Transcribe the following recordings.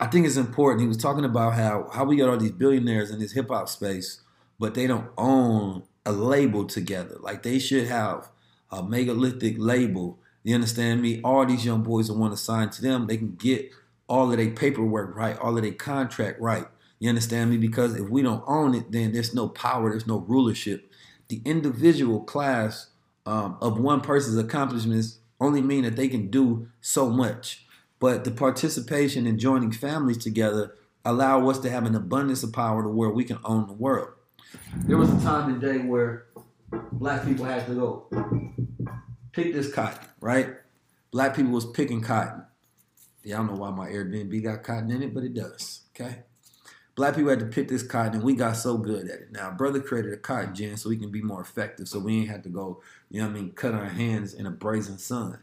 I think it's important. He was talking about how how we got all these billionaires in this hip hop space, but they don't own a label together. Like they should have a megalithic label. You understand me? All these young boys that want to sign to them, they can get all of their paperwork right, all of their contract right. You understand me? Because if we don't own it, then there's no power, there's no rulership. The individual class um, of one person's accomplishments only mean that they can do so much. But the participation in joining families together allow us to have an abundance of power to where we can own the world. There was a time and day where black people had to go pick this cotton, right? Black people was picking cotton. Yeah, I don't know why my Airbnb got cotton in it, but it does. Okay. Black people had to pick this cotton, and we got so good at it. Now, brother created a cotton gin so we can be more effective, so we ain't have to go, you know what I mean, cut our hands in a brazen sun.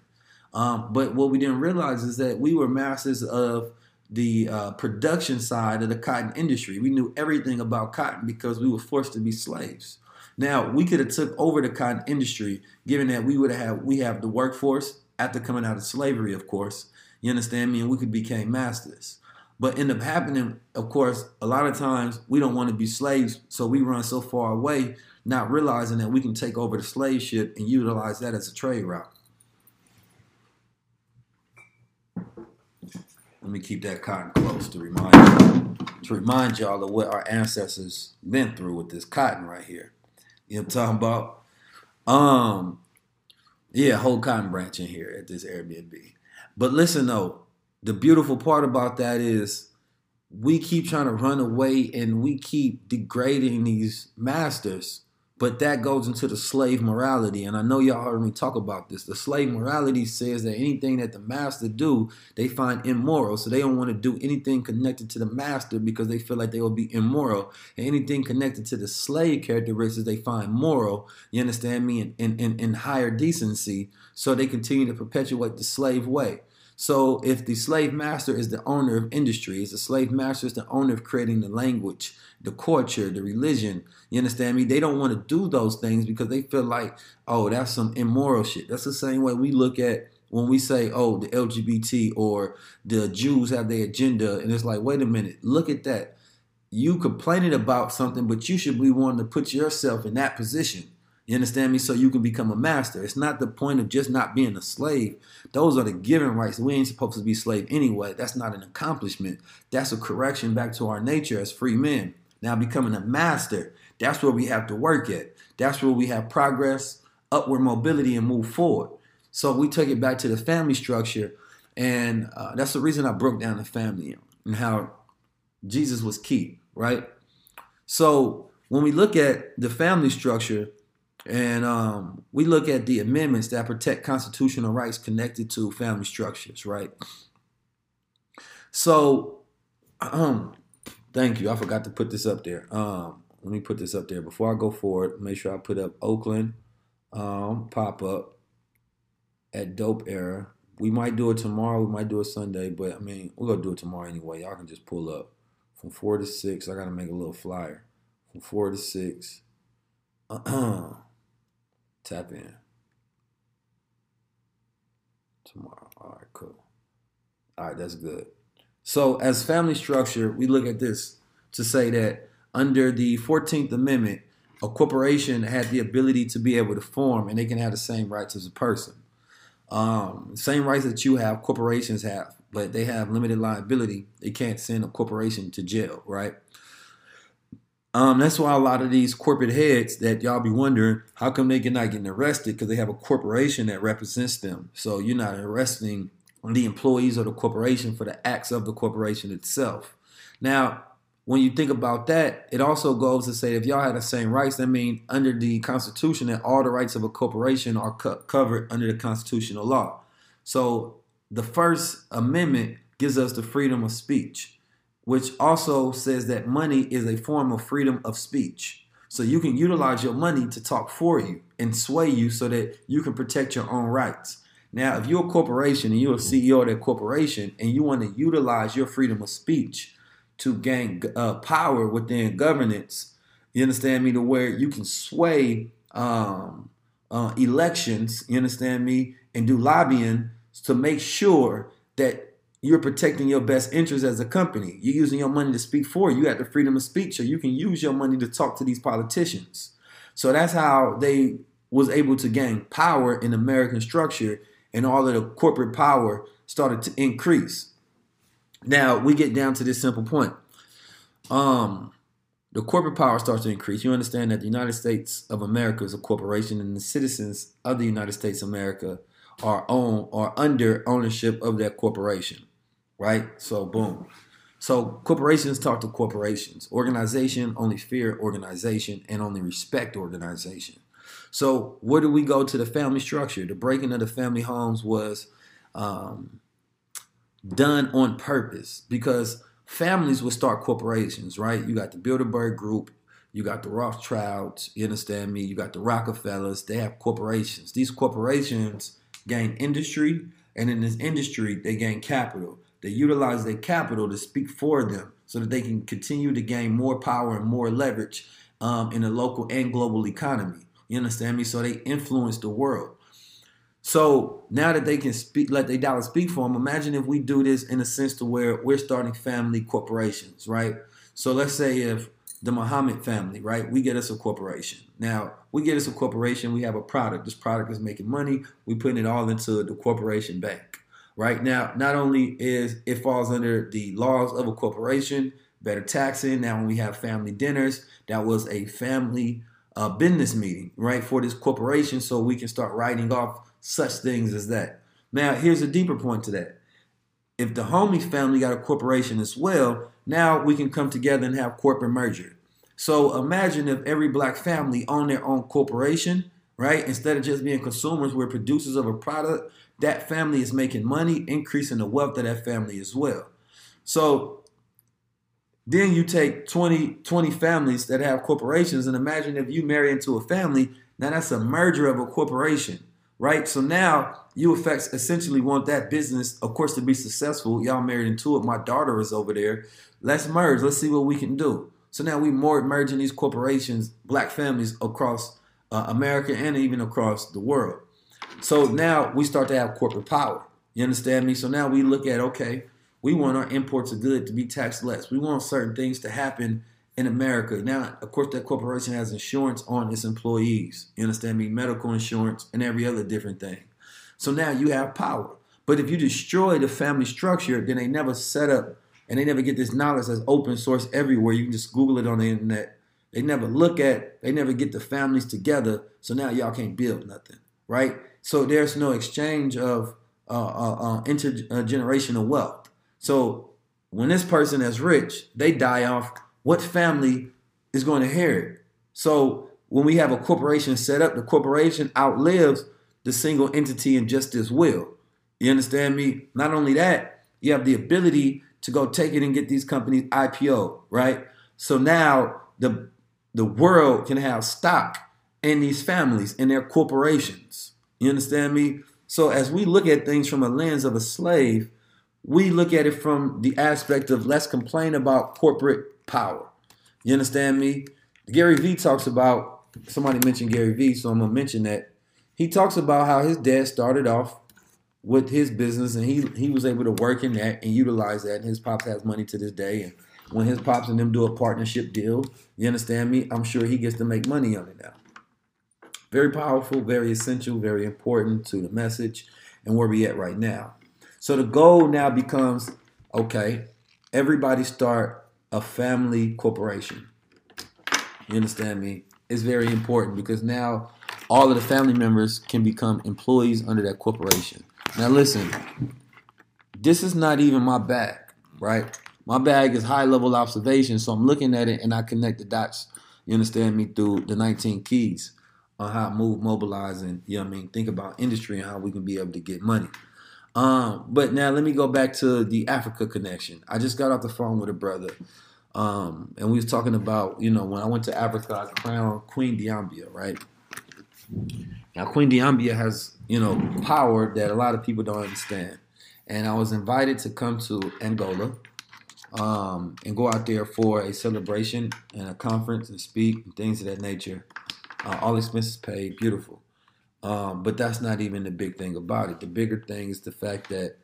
Um, but what we didn't realize is that we were masters of the uh, production side of the cotton industry. We knew everything about cotton because we were forced to be slaves. Now we could have took over the cotton industry, given that we would have we have the workforce after coming out of slavery, of course. You understand me? And we could became masters. But end up happening, of course, a lot of times we don't want to be slaves, so we run so far away, not realizing that we can take over the slave ship and utilize that as a trade route. Let me keep that cotton close to remind you, to remind y'all of what our ancestors been through with this cotton right here. You know what I'm talking about? Um, yeah, whole cotton branch in here at this Airbnb. But listen though, the beautiful part about that is we keep trying to run away and we keep degrading these masters but that goes into the slave morality, and I know y'all heard me talk about this. The slave morality says that anything that the master do, they find immoral, so they don't want to do anything connected to the master because they feel like they will be immoral. And anything connected to the slave characteristics, they find moral. You understand me? In in, in higher decency, so they continue to perpetuate the slave way. So if the slave master is the owner of industry, is the slave master is the owner of creating the language, the culture, the religion, you understand me? They don't want to do those things because they feel like, oh, that's some immoral shit. That's the same way we look at when we say, oh, the LGBT or the Jews have their agenda. And it's like, wait a minute, look at that. You complaining about something, but you should be wanting to put yourself in that position. You understand me? So you can become a master. It's not the point of just not being a slave. Those are the given rights. We ain't supposed to be slave anyway. That's not an accomplishment. That's a correction back to our nature as free men. Now becoming a master, that's where we have to work at. That's where we have progress, upward mobility, and move forward. So we take it back to the family structure, and uh, that's the reason I broke down the family and how Jesus was key, right? So when we look at the family structure, and um, we look at the amendments that protect constitutional rights connected to family structures, right? So, um, thank you. I forgot to put this up there. Um, let me put this up there before I go forward. Make sure I put up Oakland um, pop up at Dope Era. we might do it tomorrow. We might do it Sunday, but I mean, we're gonna do it tomorrow anyway. Y'all can just pull up from four to six. I gotta make a little flyer from four to six. Tap in tomorrow. All right, cool. All right, that's good. So, as family structure, we look at this to say that under the 14th Amendment, a corporation had the ability to be able to form and they can have the same rights as a person. Um, same rights that you have, corporations have, but they have limited liability. They can't send a corporation to jail, right? Um, that's why a lot of these corporate heads that y'all be wondering how come they get not getting arrested because they have a corporation that represents them. So you're not arresting the employees of the corporation for the acts of the corporation itself. Now, when you think about that, it also goes to say if y'all had the same rights, that means under the Constitution that all the rights of a corporation are co- covered under the constitutional law. So the First Amendment gives us the freedom of speech, which also says that money is a form of freedom of speech. So you can utilize your money to talk for you and sway you so that you can protect your own rights. Now, if you're a corporation and you're a CEO of that corporation and you want to utilize your freedom of speech to gain uh, power within governance. You understand me? To where you can sway um, uh, elections. You understand me? And do lobbying to make sure that you're protecting your best interest as a company. You're using your money to speak for you. You have the freedom of speech, so you can use your money to talk to these politicians. So that's how they was able to gain power in American structure, and all of the corporate power started to increase. Now we get down to this simple point. Um, the corporate power starts to increase. You understand that the United States of America is a corporation, and the citizens of the United States of America are own are under ownership of that corporation, right? So boom. So corporations talk to corporations. Organization only fear organization and only respect organization. So where do we go to the family structure? The breaking of the family homes was um, done on purpose because families will start corporations, right? You got the Bilderberg Group, you got the Rothschilds, you understand me? You got the Rockefellers, they have corporations. These corporations gain industry, and in this industry, they gain capital. They utilize their capital to speak for them so that they can continue to gain more power and more leverage um, in the local and global economy. You understand me? So they influence the world. So now that they can speak, let their dollar speak for them, imagine if we do this in a sense to where we're starting family corporations, right? So let's say if the Muhammad family, right, we get us a corporation. Now, we get us a corporation, we have a product. This product is making money, we putting it all into the corporation bank. Right now, not only is it falls under the laws of a corporation, better taxing. Now, when we have family dinners, that was a family uh, business meeting, right, for this corporation, so we can start writing off such things as that. Now, here's a deeper point to that. If the Homie family got a corporation as well, now we can come together and have corporate merger. So imagine if every black family owned their own corporation, right? Instead of just being consumers, we're producers of a product. That family is making money, increasing the wealth of that family as well. So then you take 20, 20 families that have corporations, and imagine if you marry into a family, now that's a merger of a corporation right? So now you effects essentially want that business, of course, to be successful. Y'all married into it. My daughter is over there. Let's merge. Let's see what we can do. So now we more merging these corporations, black families across uh, America and even across the world. So now we start to have corporate power. You understand me? So now we look at okay, we want our imports of good to be taxed less. We want certain things to happen in America. Now, of course, that corporation has insurance on its employees. You understand me? Medical insurance and every other different thing. So now you have power. But if you destroy the family structure, then they never set up and they never get this knowledge that's open source everywhere. You can just Google it on the internet. They never look at, they never get the families together. So now y'all can't build nothing, right? So there's no exchange of uh, uh, uh, intergenerational wealth. So when this person is rich, they die off what family is going to inherit? So when we have a corporation set up, the corporation outlives the single entity and just as will. You understand me? Not only that, you have the ability to go take it and get these companies IPO, right? So now the the world can have stock in these families and their corporations. You understand me? So as we look at things from a lens of a slave, we look at it from the aspect of let's complain about corporate power. You understand me? Gary Vee talks about somebody mentioned Gary Vee, so I'm gonna mention that. He talks about how his dad started off with his business and he he was able to work in that and utilize that. And his pops has money to this day. And when his pops and them do a partnership deal, you understand me? I'm sure he gets to make money on it now. Very powerful, very essential, very important to the message and where we at right now. So the goal now becomes okay, everybody start a family corporation. You understand me? It's very important because now all of the family members can become employees under that corporation. Now listen, this is not even my bag, right? My bag is high level observation, so I'm looking at it and I connect the dots. You understand me through the 19 keys on how move, mobilize, and you know what I mean. Think about industry and how we can be able to get money. Um, but now let me go back to the Africa connection. I just got off the phone with a brother, um, and we was talking about you know when I went to Africa, I crowned Queen Diambi, right? Now Queen Diambi has you know power that a lot of people don't understand, and I was invited to come to Angola. Um, and go out there for a celebration and a conference and speak and things of that nature. Uh, all expenses paid, beautiful. Um, but that's not even the big thing about it. The bigger thing is the fact that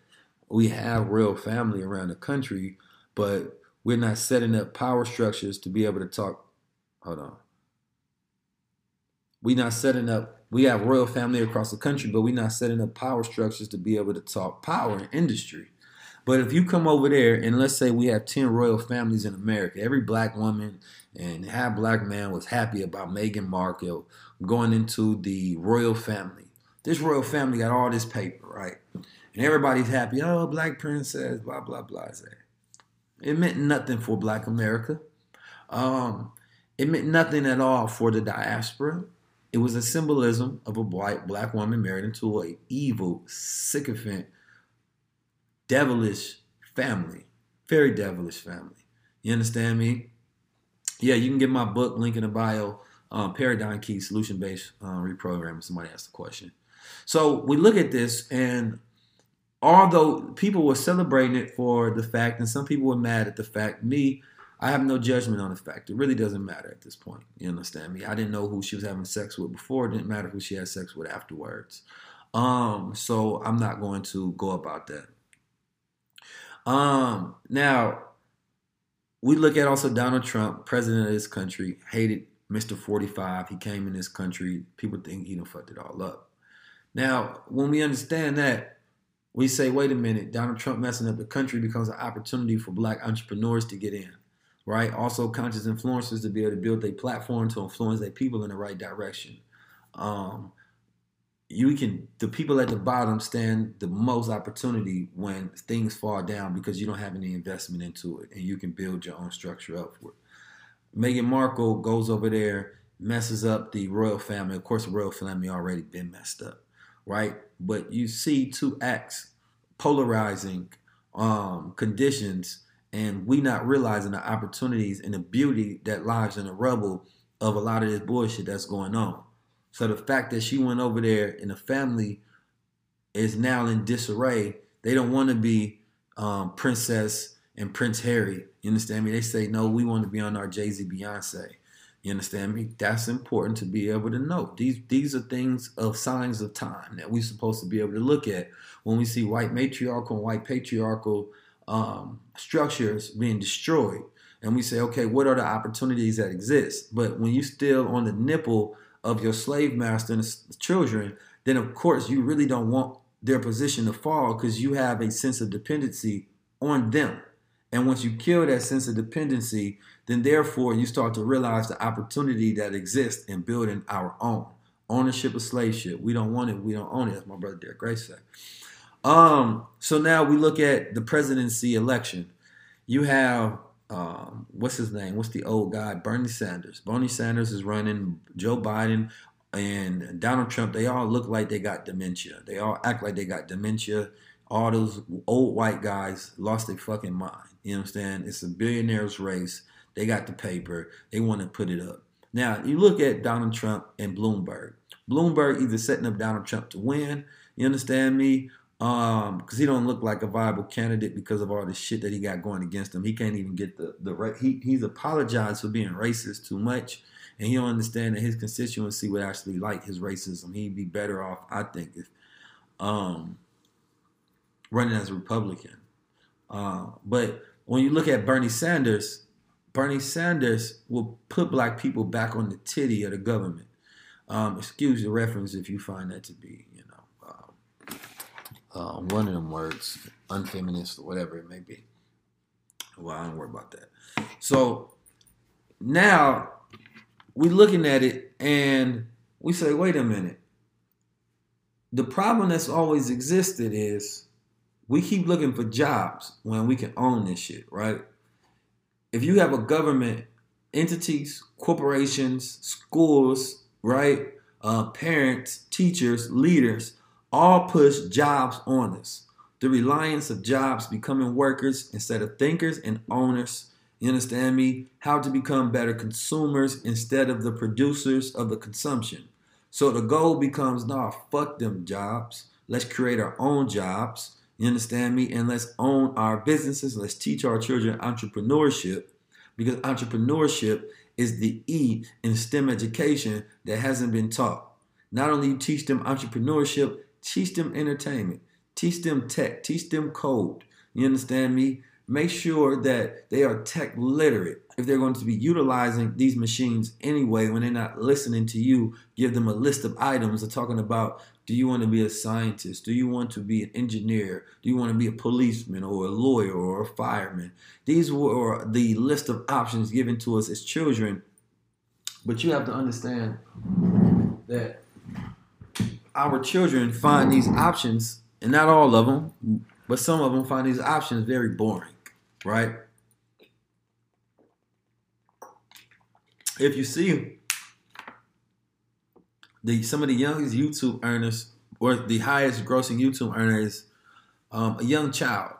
we have real family around the country, but we're not setting up power structures to be able to talk. Hold on. We're not setting up, we have royal family across the country, but we're not setting up power structures to be able to talk power in industry. But if you come over there and let's say we have 10 royal families in America, every black woman and half black man was happy about Meghan Markle going into the royal family. This royal family got all this paper, right? And everybody's happy. Oh, black princess, blah, blah, blah. It meant nothing for black America. Um, it meant nothing at all for the diaspora. It was a symbolism of a white black woman married into a evil, sycophant, devilish family. Very devilish family. You understand me? Yeah, you can get my book, link in the bio, um, Paradigm Key Solution Based uh, Reprogramming. Somebody asked the question. So we look at this, and although people were celebrating it for the fact, and some people were mad at the fact, me, I have no judgment on the fact. It really doesn't matter at this point. You understand me? I didn't know who she was having sex with before. It didn't matter who she had sex with afterwards. Um, so I'm not going to go about that. Um, now we look at also Donald Trump, president of this country, hated Mr. 45. He came in this country. People think he done fucked it all up. Now, when we understand that, we say, wait a minute, Donald Trump messing up the country becomes an opportunity for black entrepreneurs to get in, right? Also, conscious influencers to be able to build a platform to influence their people in the right direction. Um, you can the people at the bottom stand the most opportunity when things fall down because you don't have any investment into it and you can build your own structure upward. Meghan Markle goes over there, messes up the royal family. Of course, the royal family already been messed up, right? But you see two acts polarizing um, conditions, and we not realizing the opportunities and the beauty that lies in the rubble of a lot of this bullshit that's going on. So the fact that she went over there and the family is now in disarray, they don't want to be um, Princess and Prince Harry. You understand me? They say, no, we want to be on our Jay Z Beyonce. You understand me? That's important to be able to know. These these are things of signs of time that we're supposed to be able to look at when we see white matriarchal and white patriarchal um, structures being destroyed. And we say, okay, what are the opportunities that exist? But when you still on the nipple of your slave master and his children, then of course you really don't want their position to fall because you have a sense of dependency on them. And once you kill that sense of dependency, then therefore you start to realize the opportunity that exists in building our own ownership of slave ship. We don't want it, we don't own it, as my brother Derek Grace said. Um, so now we look at the presidency election. You have um, what's his name? What's the old guy? Bernie Sanders. Bernie Sanders is running. Joe Biden and Donald Trump. They all look like they got dementia. They all act like they got dementia. All those old white guys lost their fucking mind. You understand? It's a billionaires race. They got the paper. They want to put it up. Now you look at Donald Trump and Bloomberg. Bloomberg either setting up Donald Trump to win You understand me? Um, because he don't look like a viable candidate because of all the shit that he got going against him. He can't even get the the right. He he's apologized for being racist too much, and he don't understand that his constituency would actually like his racism. He'd be better off, I think, if um running as a Republican. Uh, but when you look at Bernie Sanders, Bernie Sanders will put black people back on the titty of the government. Um, excuse the reference if you find that to be, uh, one of them words, unfeminist or whatever it may be. Well, I don't worry about that. So now we're looking at it and we say, wait a minute. The problem that's always existed is we keep looking for jobs when we can own this shit, right? If you have a government, entities, corporations, schools, right? Uh, parents, teachers, leaders, all push jobs on us. The reliance of jobs becoming workers instead of thinkers and owners. You understand me? How to become better consumers instead of the producers of the consumption. So the goal becomes, nah, fuck them jobs. Let's create our own jobs. You understand me? And let's own our businesses. Let's teach our children entrepreneurship because entrepreneurship is the E in STEM education that hasn't been taught. Not only you teach them entrepreneurship, teach them entertainment, teach them tech, teach them code. You understand me? Make sure that they are tech literate. If they're going to be utilizing these machines anyway, when they're not listening to you, give them a list of items. They're talking about do you want to be a scientist? Do you want to be an engineer? Do you want to be a policeman or a lawyer or a fireman? These were the list of options given to us as children. But you have to understand that our children find these options, and not all of them, but some of them find these options very boring, right? If you see the some of the youngest YouTube earners or the highest grossing YouTube earners, um, a young child,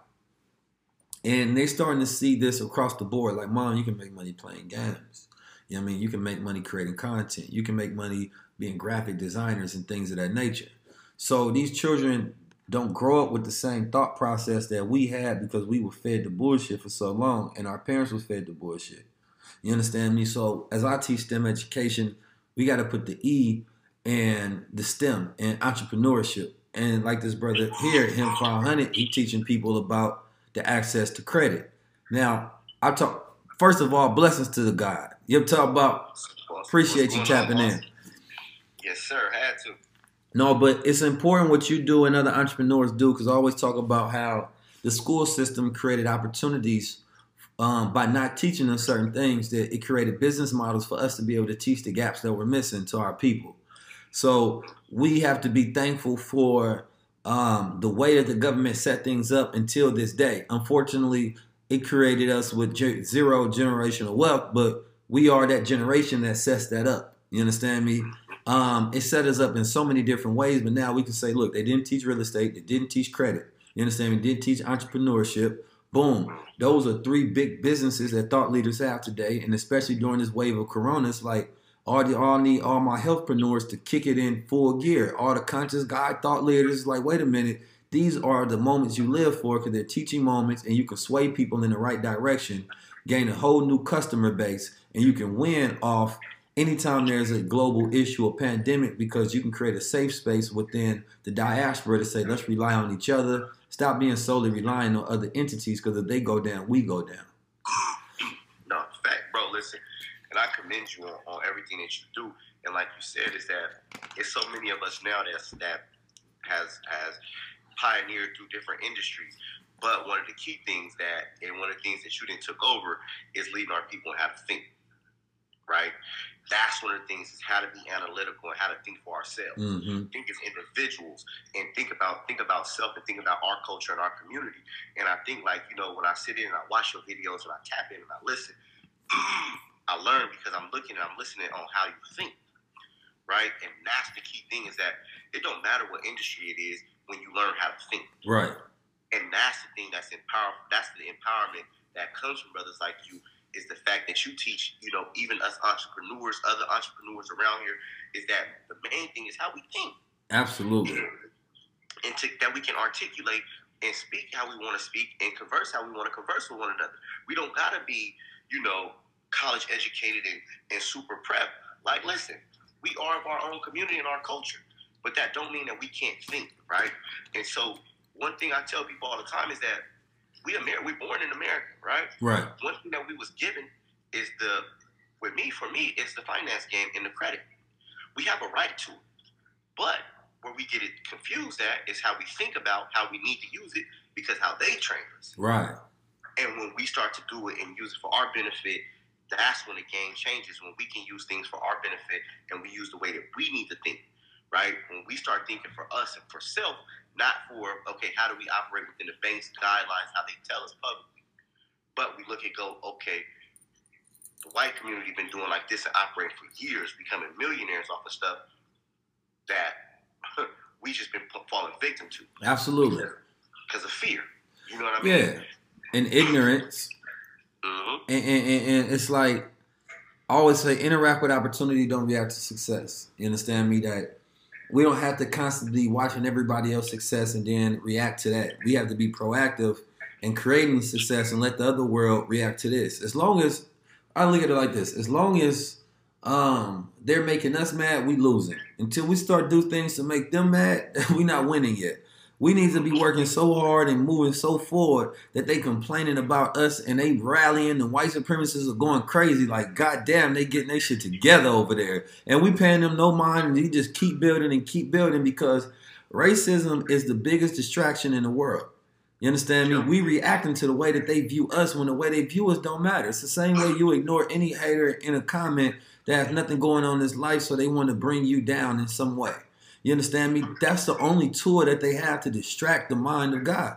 and they're starting to see this across the board. Like, mom, you can make money playing games. You know I mean? You can make money creating content. You can make money being graphic designers and things of that nature. So these children don't grow up with the same thought process that we had because we were fed the bullshit for so long and our parents were fed the bullshit. You understand me? So as I teach STEM education, we got to put the E and the STEM and entrepreneurship. And like this brother here, him 500, he teaching people about the access to credit. Now, I talk first of all, blessings to the God. You talk about appreciate you tapping in. Yes, sir. Had to. No, but it's important what you do and other entrepreneurs do because I always talk about how the school system created opportunities um, by not teaching us certain things that it created business models for us to be able to teach the gaps that we're missing to our people. So we have to be thankful for um, the way that the government set things up until this day. Unfortunately, it created us with zero generational wealth, but we are that generation that sets that up. You understand me? Um, it set us up in so many different ways, but now we can say, look, they didn't teach real estate, they didn't teach credit. You understand me? Didn't teach entrepreneurship. Boom. Those are three big businesses that thought leaders have today, and especially during this wave of corona, it's like all the all need all my healthpreneurs to kick it in full gear. All the conscious guy thought leaders like, wait a minute, these are the moments you live for because they're teaching moments and you can sway people in the right direction, gain a whole new customer base, and you can win off anytime there's a global issue or pandemic because you can create a safe space within the diaspora to say, let's rely on each other. Stop being solely relying on other entities because if they go down, we go down. No, fact, bro. Listen, and I commend you on, on everything that you do. And like you said, is that it's so many of us now that's that has has pioneered through different industries. But one of the key things that, and one of the things that you didn't took over, is leading our people how to think. Right. That's one of the things is how to be analytical and how to think for ourselves. Mm-hmm. Think as individuals and think about think about self and think about our culture and our community. And I think like you know when I sit in and I watch your videos and I tap in and I listen. I learn because I'm looking and I'm listening on how you think, right? And that's the key thing is that it don't matter what industry it is when you learn how to think, right? And that's the thing that's empower. That's the empowerment that comes from brothers like you is the fact that you teach, you know, even us entrepreneurs, other entrepreneurs around here, is that the main thing is how we think. Absolutely. and to, that we can articulate and speak how we want to speak and converse how we want to converse with one another. We don't gotta be, you know, college educated and, and super prep. Like, listen, we are of our own community and our culture, but that don't mean that we can't think, right? And so, one thing I tell people all the time is that we America, we born in America, right? Right. One thing that we was given is the, with me, for me, it's the finance game and the credit. We have a right to it, but where we get it confused at is how we think about how we need to use it because how they train us. Right. And when we start to do it and use it for our benefit, that's when the game changes. When we can use things for our benefit and we use the way that we need to think, right? When we start thinking for us and for self, not for okay, how do we operate within the bank's guidelines, how they tell us publicly, but we look at go, okay, the white community been doing like this and operating for years, becoming millionaires off of stuff that we just been falling victim to Absolutely. because of fear. You know what I mean? Yeah. And ignorance. hmm And, and, and, and it's like I always say interact with opportunity, don't react to success. You understand me? That we don't have to constantly watching everybody else success and then react to that. We have to be proactive in creating success and let the other world react to this. As long as I look at it like this, as long as um, they're making us mad, we losing. Until we start do things to make them mad, we not winning yet. We need to be working so hard and moving so forward that they complaining about us and they rallying. The white supremacists are going crazy. Like, goddamn, they getting their shit together over there, and we paying them no mind. And you just keep building and keep building because racism is the biggest distraction in the world. You understand me? We reacting to the way that they view us when the way they view us don't matter. It's the same way you ignore any hater in a comment that has nothing going on in his life, so they want to bring you down in some way. You understand me? That's the only tool that they have to distract the mind of God.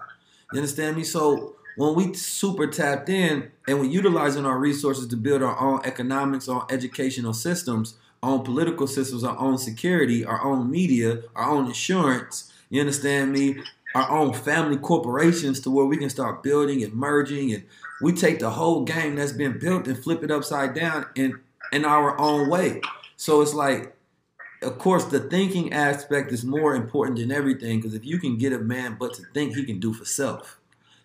You understand me? So when we super tapped in and we're utilizing our resources to build our own economics, our educational systems, our own political systems, our own security, our own media, our own insurance, you understand me? Our own family corporations to where we can start building and merging and we take the whole game that's been built and flip it upside down in in our own way. So it's like of course, the thinking aspect is more important than everything because if you can get a man but to think, he can do for self.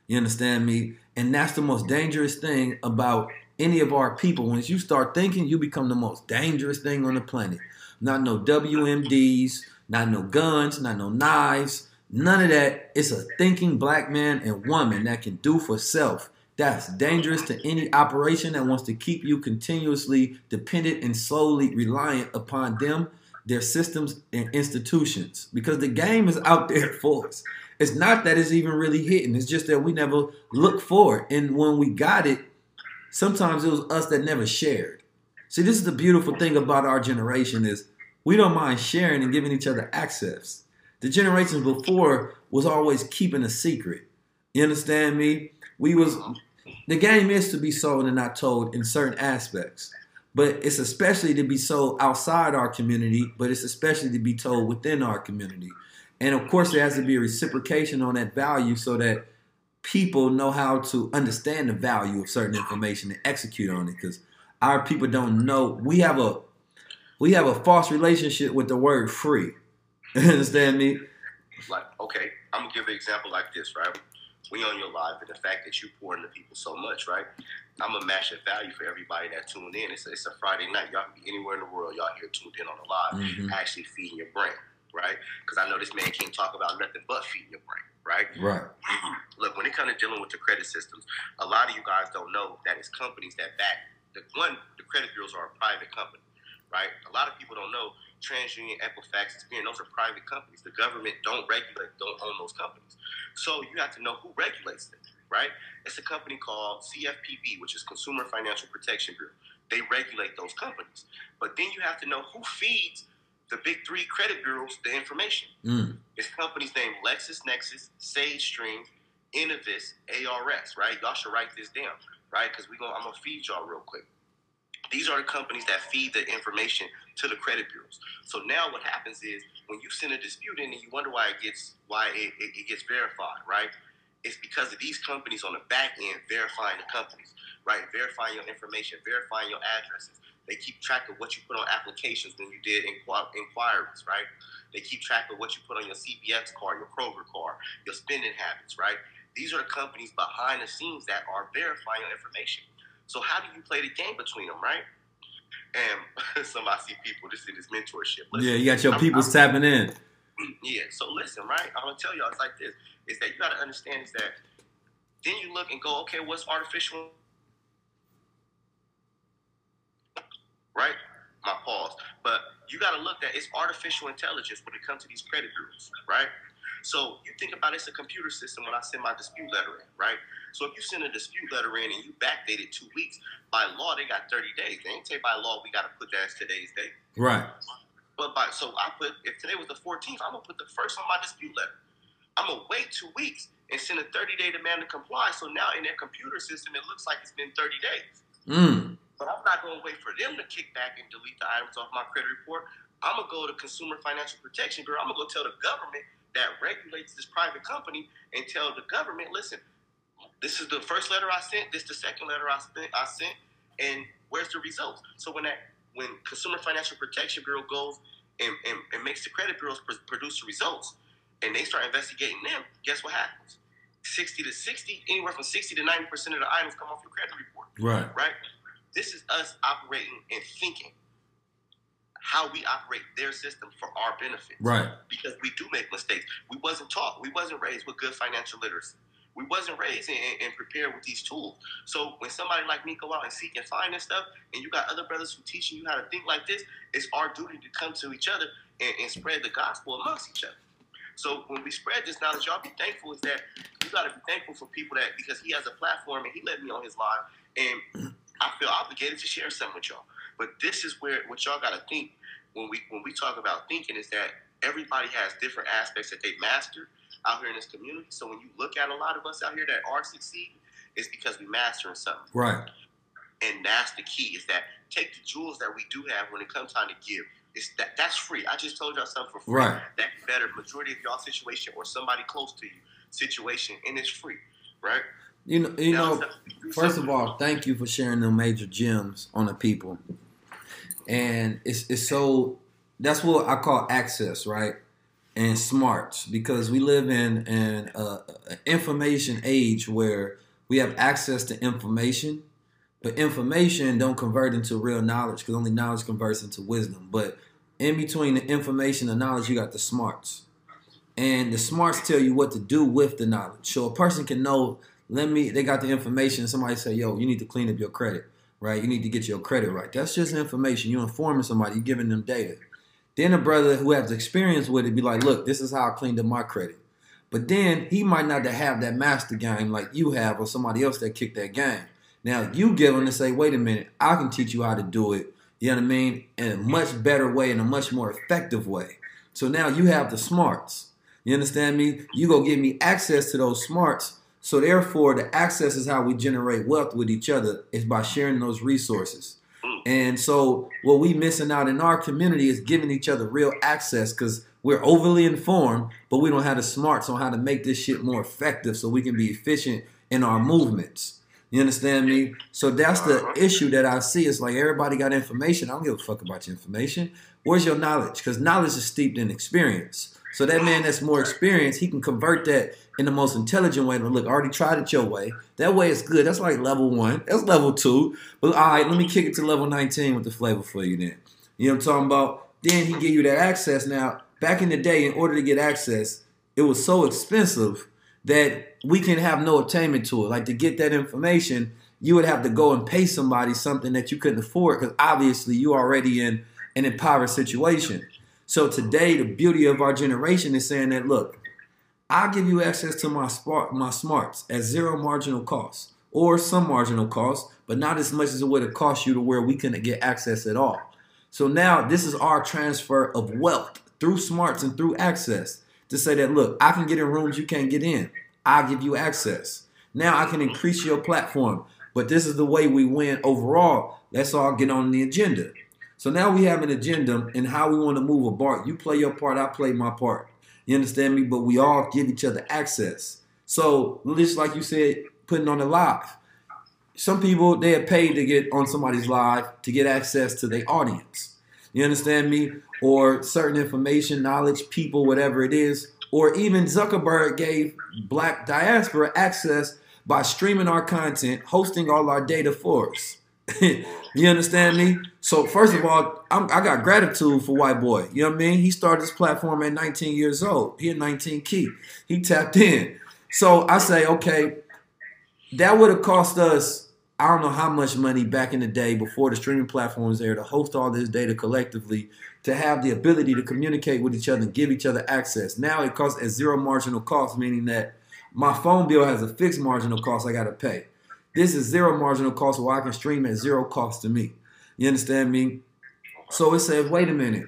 You understand me? And that's the most dangerous thing about any of our people. Once you start thinking, you become the most dangerous thing on the planet. Not no WMDs, not no guns, not no knives, none of that. It's a thinking black man and woman that can do for self. That's dangerous to any operation that wants to keep you continuously dependent and slowly reliant upon them their systems and institutions because the game is out there for us. It's not that it's even really hitting. It's just that we never look for it. And when we got it, sometimes it was us that never shared. See, this is the beautiful thing about our generation is we don't mind sharing and giving each other access. The generations before was always keeping a secret. You understand me? We was the game is to be sold and not told in certain aspects but it's especially to be sold outside our community, but it's especially to be told within our community. And of course, there has to be a reciprocation on that value so that people know how to understand the value of certain information and execute on it. Because our people don't know. We have a we have a false relationship with the word free. Understand me? Like, okay, I'm gonna give an example like this, right? We on your live, and the fact that you pour into people so much, right? I'm gonna match that value for everybody that tuned in. It's a, it's a Friday night. Y'all can be anywhere in the world. Y'all here tuned in on the live, Mhm. actually feeding your brain, right? Because I know this man can't talk about nothing but feeding your brain, right? Right. Look, when it comes to dealing with the credit systems, a lot of you guys don't know that it's companies that back the one. The credit bureaus are a private company, right? A lot of people don't know TransUnion, Equifax, Experian. Those are private companies. The government don't regulate, don't own those companies. So you have to know who regulates them, right? It's a company called CFPB, which is Consumer Financial Protection Bureau. They regulate those companies. But then you have to know who feeds the big three credit bureaus the information. Mm. It's companies named LexisNexis, SageStream, Innovis, ARS, right? Y'all should write this down, right? Because we going I'm gonna feed y'all real quick. These are the companies that feed the information to the credit bureaus. So now what happens is when you send a dispute in and you wonder why it gets why it, it, it gets verified, right? It's because of these companies on the back end verifying the companies, right? Verifying your information, verifying your addresses. They keep track of what you put on applications when you did inqu- inquiries, right? They keep track of what you put on your CVS card, your Kroger card, your spending habits, right? These are companies behind the scenes that are verifying your information. So how do you play the game between them, right? And some I see people just in this mentorship. Listen, yeah, you got your people tapping in. Yeah, so listen, right? I'm gonna tell y'all it's like this: is that you gotta understand is that then you look and go, okay, what's artificial? Right? My pause. But you gotta look that it's artificial intelligence when it comes to these credit bureaus, right? So you think about it, it's a computer system when I send my dispute letter in, right? So if you send a dispute letter in and you backdate it two weeks, by law they got 30 days. They ain't say by law we gotta put that as today's date. Right. But by so I put if today was the 14th, I'm gonna put the first on my dispute letter. I'm gonna wait two weeks and send a 30 day demand to comply. So now in their computer system, it looks like it's been 30 days. Mm. But I'm not gonna wait for them to kick back and delete the items off my credit report. I'm gonna go to Consumer Financial Protection Bureau. I'm gonna go tell the government that regulates this private company and tell the government, listen, this is the first letter I sent. This is the second letter I sent. I sent, and where's the results? So when that when Consumer Financial Protection Bureau goes and, and, and makes the credit bureaus pr- produce the results, and they start investigating them, guess what happens? 60 to 60, anywhere from 60 to 90 percent of the items come off your credit report. Right. Right. This is us operating and thinking how we operate their system for our benefit. Right. Because we do make mistakes. We wasn't taught. We wasn't raised with good financial literacy. We wasn't raised and, and prepared with these tools. So when somebody like me go out and seek and find this stuff, and you got other brothers who teaching you how to think like this, it's our duty to come to each other and, and spread the gospel amongst each other. So when we spread this knowledge, y'all be thankful is that you got to be thankful for people that because he has a platform and he let me on his live, and I feel obligated to share something with y'all. But this is where what y'all got to think when we when we talk about thinking is that everybody has different aspects that they master out here in this community. So when you look at a lot of us out here that are succeeding, it's because we mastering something. Right. And that's the key is that take the jewels that we do have when it comes time to give. It's that that's free. I just told y'all something for free. Right. That better majority of y'all situation or somebody close to you situation, and it's free, right? You know, you Now, know. First of all, thank you for sharing the major gems on the people. And it's it's so that's what I call access, right? And smarts because we live in an uh, information age where we have access to information, but information don't convert into real knowledge because only knowledge converts into wisdom. But in between the information and knowledge, you got the smarts, and the smarts tell you what to do with the knowledge. So a person can know let me they got the information somebody say yo you need to clean up your credit right? You need to get your credit right. That's just information. You're informing somebody you're giving them data then a brother who has experience with it be like look this is how i cleaned up my credit. But then he might not have that master game like you have or somebody else that kicked that game. Now you give him to say wait a minute i can teach you how to do it you know what i mean in a much better way in a much more effective way. So now you have the smarts. You understand me? You go give me access to those smarts. So therefore, the access is how we generate wealth with each other is by sharing those resources. And so what we missing out in our community is giving each other real access because we're overly informed, but we don't have the smarts on how to make this shit more effective so we can be efficient in our movements. You understand me? So that's the uh-huh. issue that I see. It's like everybody got information. I don't give a fuck about your information. Where's your knowledge? Because knowledge is steeped in experience. So that man that's more experienced, he can convert that in the most intelligent way. Look, I already tried it your way. That way is good. That's like level one. That's level two. But all right, let me kick it to level 19 with the flavor for you then. You know what I'm talking about? Then he give you that access. Now, back in the day, in order to get access, it was so expensive that we can have no attainment to it. Like to get that information, you would have to go and pay somebody something that you couldn't afford because obviously you are already in an impoverished situation. So today, the beauty of our generation is saying that look, I'll give you access to my smart, my smarts at zero marginal cost or some marginal cost, but not as much as it would have cost you to where we couldn't get access at all. So now this is our transfer of wealth through smarts and through access to say that look, I can get in rooms you can't get in. I'll give you access. Now I can increase your platform, but this is the way we win overall. Let's all get on the agenda. So now we have an agenda and how we want to move a bar. You play your part, I play my part. You understand me? But we all give each other access. So just like you said, putting on a live. some people they are paid to get on somebody's live to get access to their audience. You understand me? Or certain information, knowledge, people, whatever it is. Or even Zuckerberg gave black diaspora access by streaming our content, hosting all our data for us. you understand me? So first of all, I'm, i got gratitude for White Boy. You know what I mean? He started this platform at 19 years old. He at 19 key. He tapped in. So I say, okay, that would have cost us I don't know how much money back in the day before the streaming platforms there to host all this data collectively to have the ability to communicate with each other and give each other access. Now it costs at zero marginal cost, meaning that my phone bill has a fixed marginal cost I got to pay. This is zero marginal cost where I can stream at zero cost to me. You understand me? So it says, wait a minute.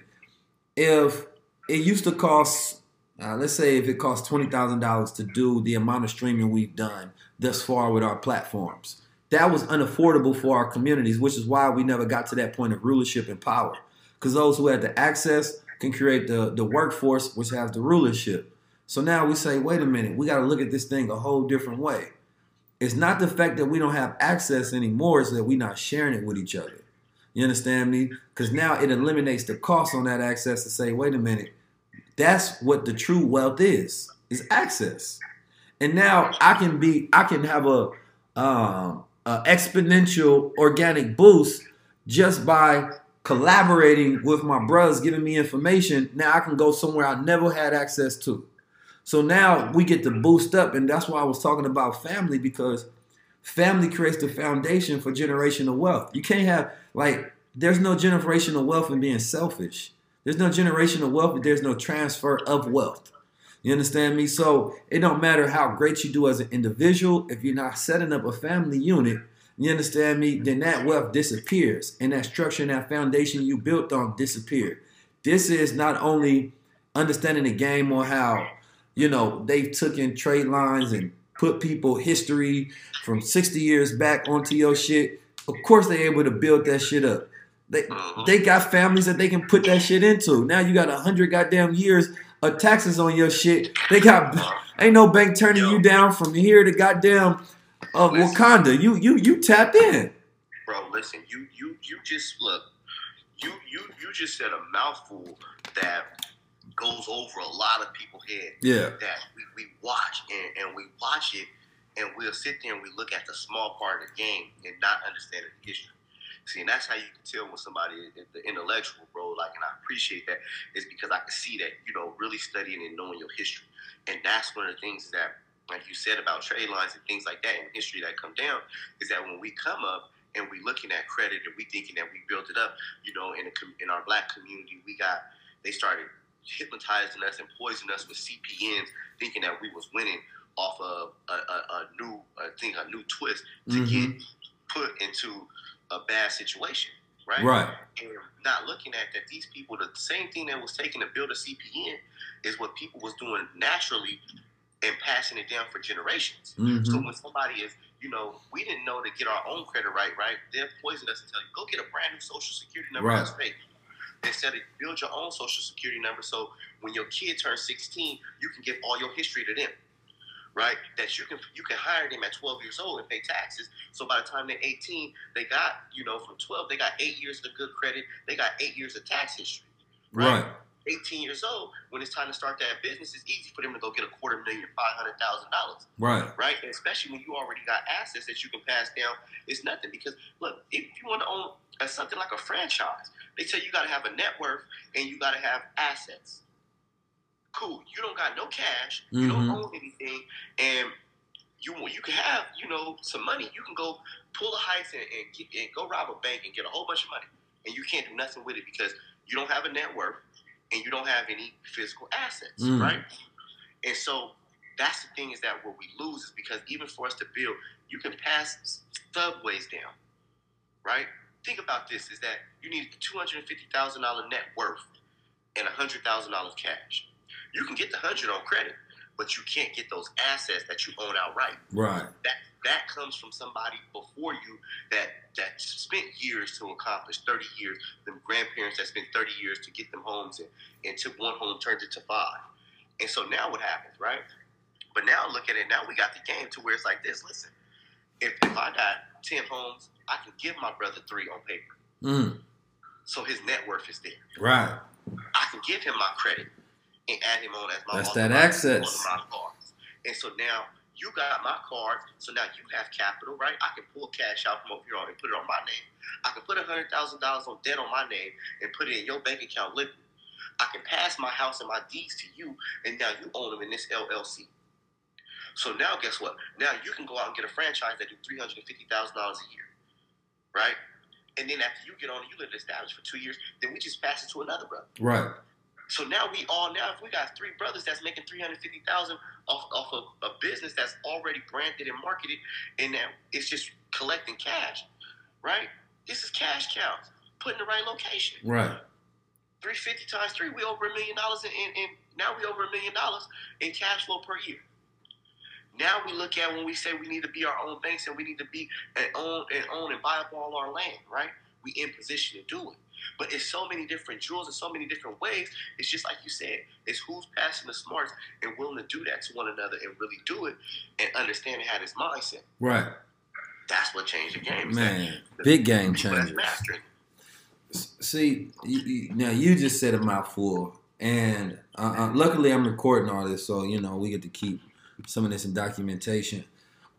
If it used to cost, uh, let's say if it costs $20,000 to do the amount of streaming we've done thus far with our platforms, that was unaffordable for our communities, which is why we never got to that point of rulership and power. Because those who had the access can create the, the workforce, which has the rulership. So now we say, wait a minute, we got to look at this thing a whole different way. It's not the fact that we don't have access anymore, it's that we're not sharing it with each other. You understand me? Because now it eliminates the cost on that access to say, wait a minute, that's what the true wealth is, is access. And now I can be, I can have a um, uh, exponential organic boost just by collaborating with my brothers, giving me information. Now I can go somewhere I never had access to. So now we get to boost up, and that's why I was talking about family because family creates the foundation for generational wealth. You can't have like there's no generational wealth in being selfish. There's no generational wealth if there's no transfer of wealth. You understand me? So it don't matter how great you do as an individual, if you're not setting up a family unit, you understand me, then that wealth disappears. And that structure and that foundation you built on disappeared. This is not only understanding the game on how, you know, they took in trade lines and put people history from 60 years back onto your shit. Of course they're able to build that shit up. They Mhm. they got families that they can put that shit into. Now you got a hundred goddamn years of taxes on your shit. They got ain't no bank turning you down from here to goddamn uh, Listen. Wakanda. You you you tapped in. bro. Listen, you you you just look. You you you just said a mouthful that goes over a lot of people's head. Yeah. That we, we watch and, and we watch it, and we'll sit there and we look at the small part of the game and not understand the history. See, and that's how you can tell when somebody is the intellectual, bro. Like, and I appreciate that is because I can see that you know really studying and knowing your history, and that's one of the things that, like you said about trade lines and things like that in history that come down, is that when we come up and we looking at credit and we thinking that we built it up, you know, in a, in our black community, we got they started hypnotizing us and poisoning us with CPNs, thinking that we was winning off of a, a, a new, I think a new twist to Mhm. get put into a bad situation, right? Right. And not looking at that these people, the same thing that was taken to build a CPN is what people was doing naturally and passing it down for generations. So Mhm. when somebody is, you know, we didn't know to get our own credit right, right? They'll poison us and tell you, go get a brand new social security number Right. that's fake. Instead of build your own social security number so when your kid turns 16, you can give all your history to them. Right? That you can you can hire them at 12 years old and pay taxes. So by the time they're 18, they got, you know, from 12, they got eight years of good credit, they got eight years of tax history. Right. 18 years old, when it's time to start that business, it's easy for them to go get a quarter million, five hundred thousand dollars Right. right? And especially when you already got assets that you can pass down, it's nothing. Because look, if you want to own a, something like a franchise, they tell you you got to have a net worth and you got to have assets. Cool. You don't got no cash. You don't Mhm. own anything, and you you can have you know some money. You can go pull a heist and, and, get, and go rob a bank and get a whole bunch of money, and you can't do nothing with it because you don't have a net worth and you don't have any physical assets, Mm. right? And so that's the thing is that what we lose is because even for us to build, you can pass subways down, right? Think about this: is that you need two hundred and fifty thousand dollar net worth and hundred thousand dollars cash. You can get the hundred on credit, but you can't get those assets that you own outright. Right. That that comes from somebody before you that that spent years to accomplish, thirty years. Them grandparents that spent thirty years to get them homes and, and took one home turned it to five. And so now what happens, right? But now look at it. Now we got the game to where it's like this. Listen, if, if I got ten homes. I can give my brother three on paper, Mm, so his net worth is there. right. I can give him my credit add him on as my That's that access. my cards. And so now you got my cards, so now you have capital, right? I can pull cash out from over here and put it on my name. I can put hundred thousand dollars on debt on my name and put it in your bank account liquid. I can pass my house and my deeds to you, and now you own them in this LLC. So now, guess what? Now you can go out and get a franchise that do three hundred and fifty thousand dollars a year, right? And then after you get on, you live established for two years. Then we just pass it to another brother. Right. So now we all now if we got three brothers that's making three hundred fifty thousand off off of a business that's already branded and marketed, and now it's just collecting cash, right? This is cash cows put in the right location. Right. Three fifty times three, we over a million dollars in, in, in now we over a million dollars in cash flow per year. Now we look at when we say we need to be our own banks and we need to be and own and own and buy up all our land, right? We in position to do it. But it's so many different jewels in so many different ways. It's just like you said, it's who's passing the smarts and willing to do that to one another and really do it and understanding how this mindset. Right. That's what changed the game. Man, that big game people that's changers. mastering. S- See, you, you, now you just said a mouthful, and uh, uh, luckily I'm recording all this, so you know we get to keep some of this in documentation.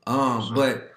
Um, but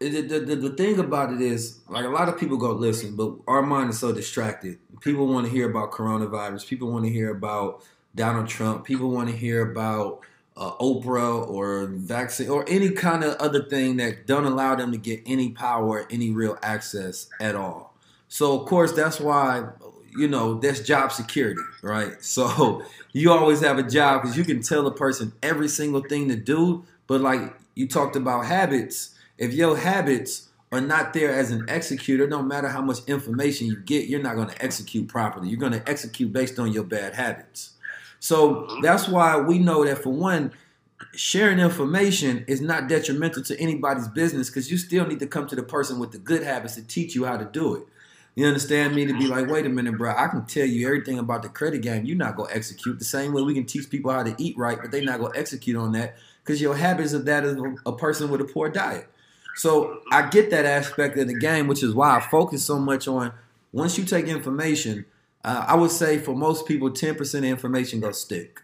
the, the, the, the thing about it is, like a lot of people go listen, but our mind is so distracted. People want to hear about coronavirus. People want to hear about Donald Trump. People want to hear about uh, Oprah or vaccine or any kind of other thing that don't allow them to get any power, any real access at all. So of course that's why you know that's job security, right? So you always have a job because you can tell a person every single thing to do, but like you talked about habits, if your habits are not there as an executor, no matter how much information you get, you're not going to execute properly. You're going to execute based on your bad habits. So that's why we know that for one, sharing information is not detrimental to anybody's business because you still need to come to the person with the good habits to teach you how to do it. You understand me? To be like, wait a minute, bro, I can tell you everything about the credit game. You're not gonna execute the same way we can teach people how to eat right, but they're not gonna execute on that because your habits are that of a person with a poor diet. So I get that aspect of the game, which is why I focus so much on once you take information. Uh, I would say for most people, 10% of information goes stick.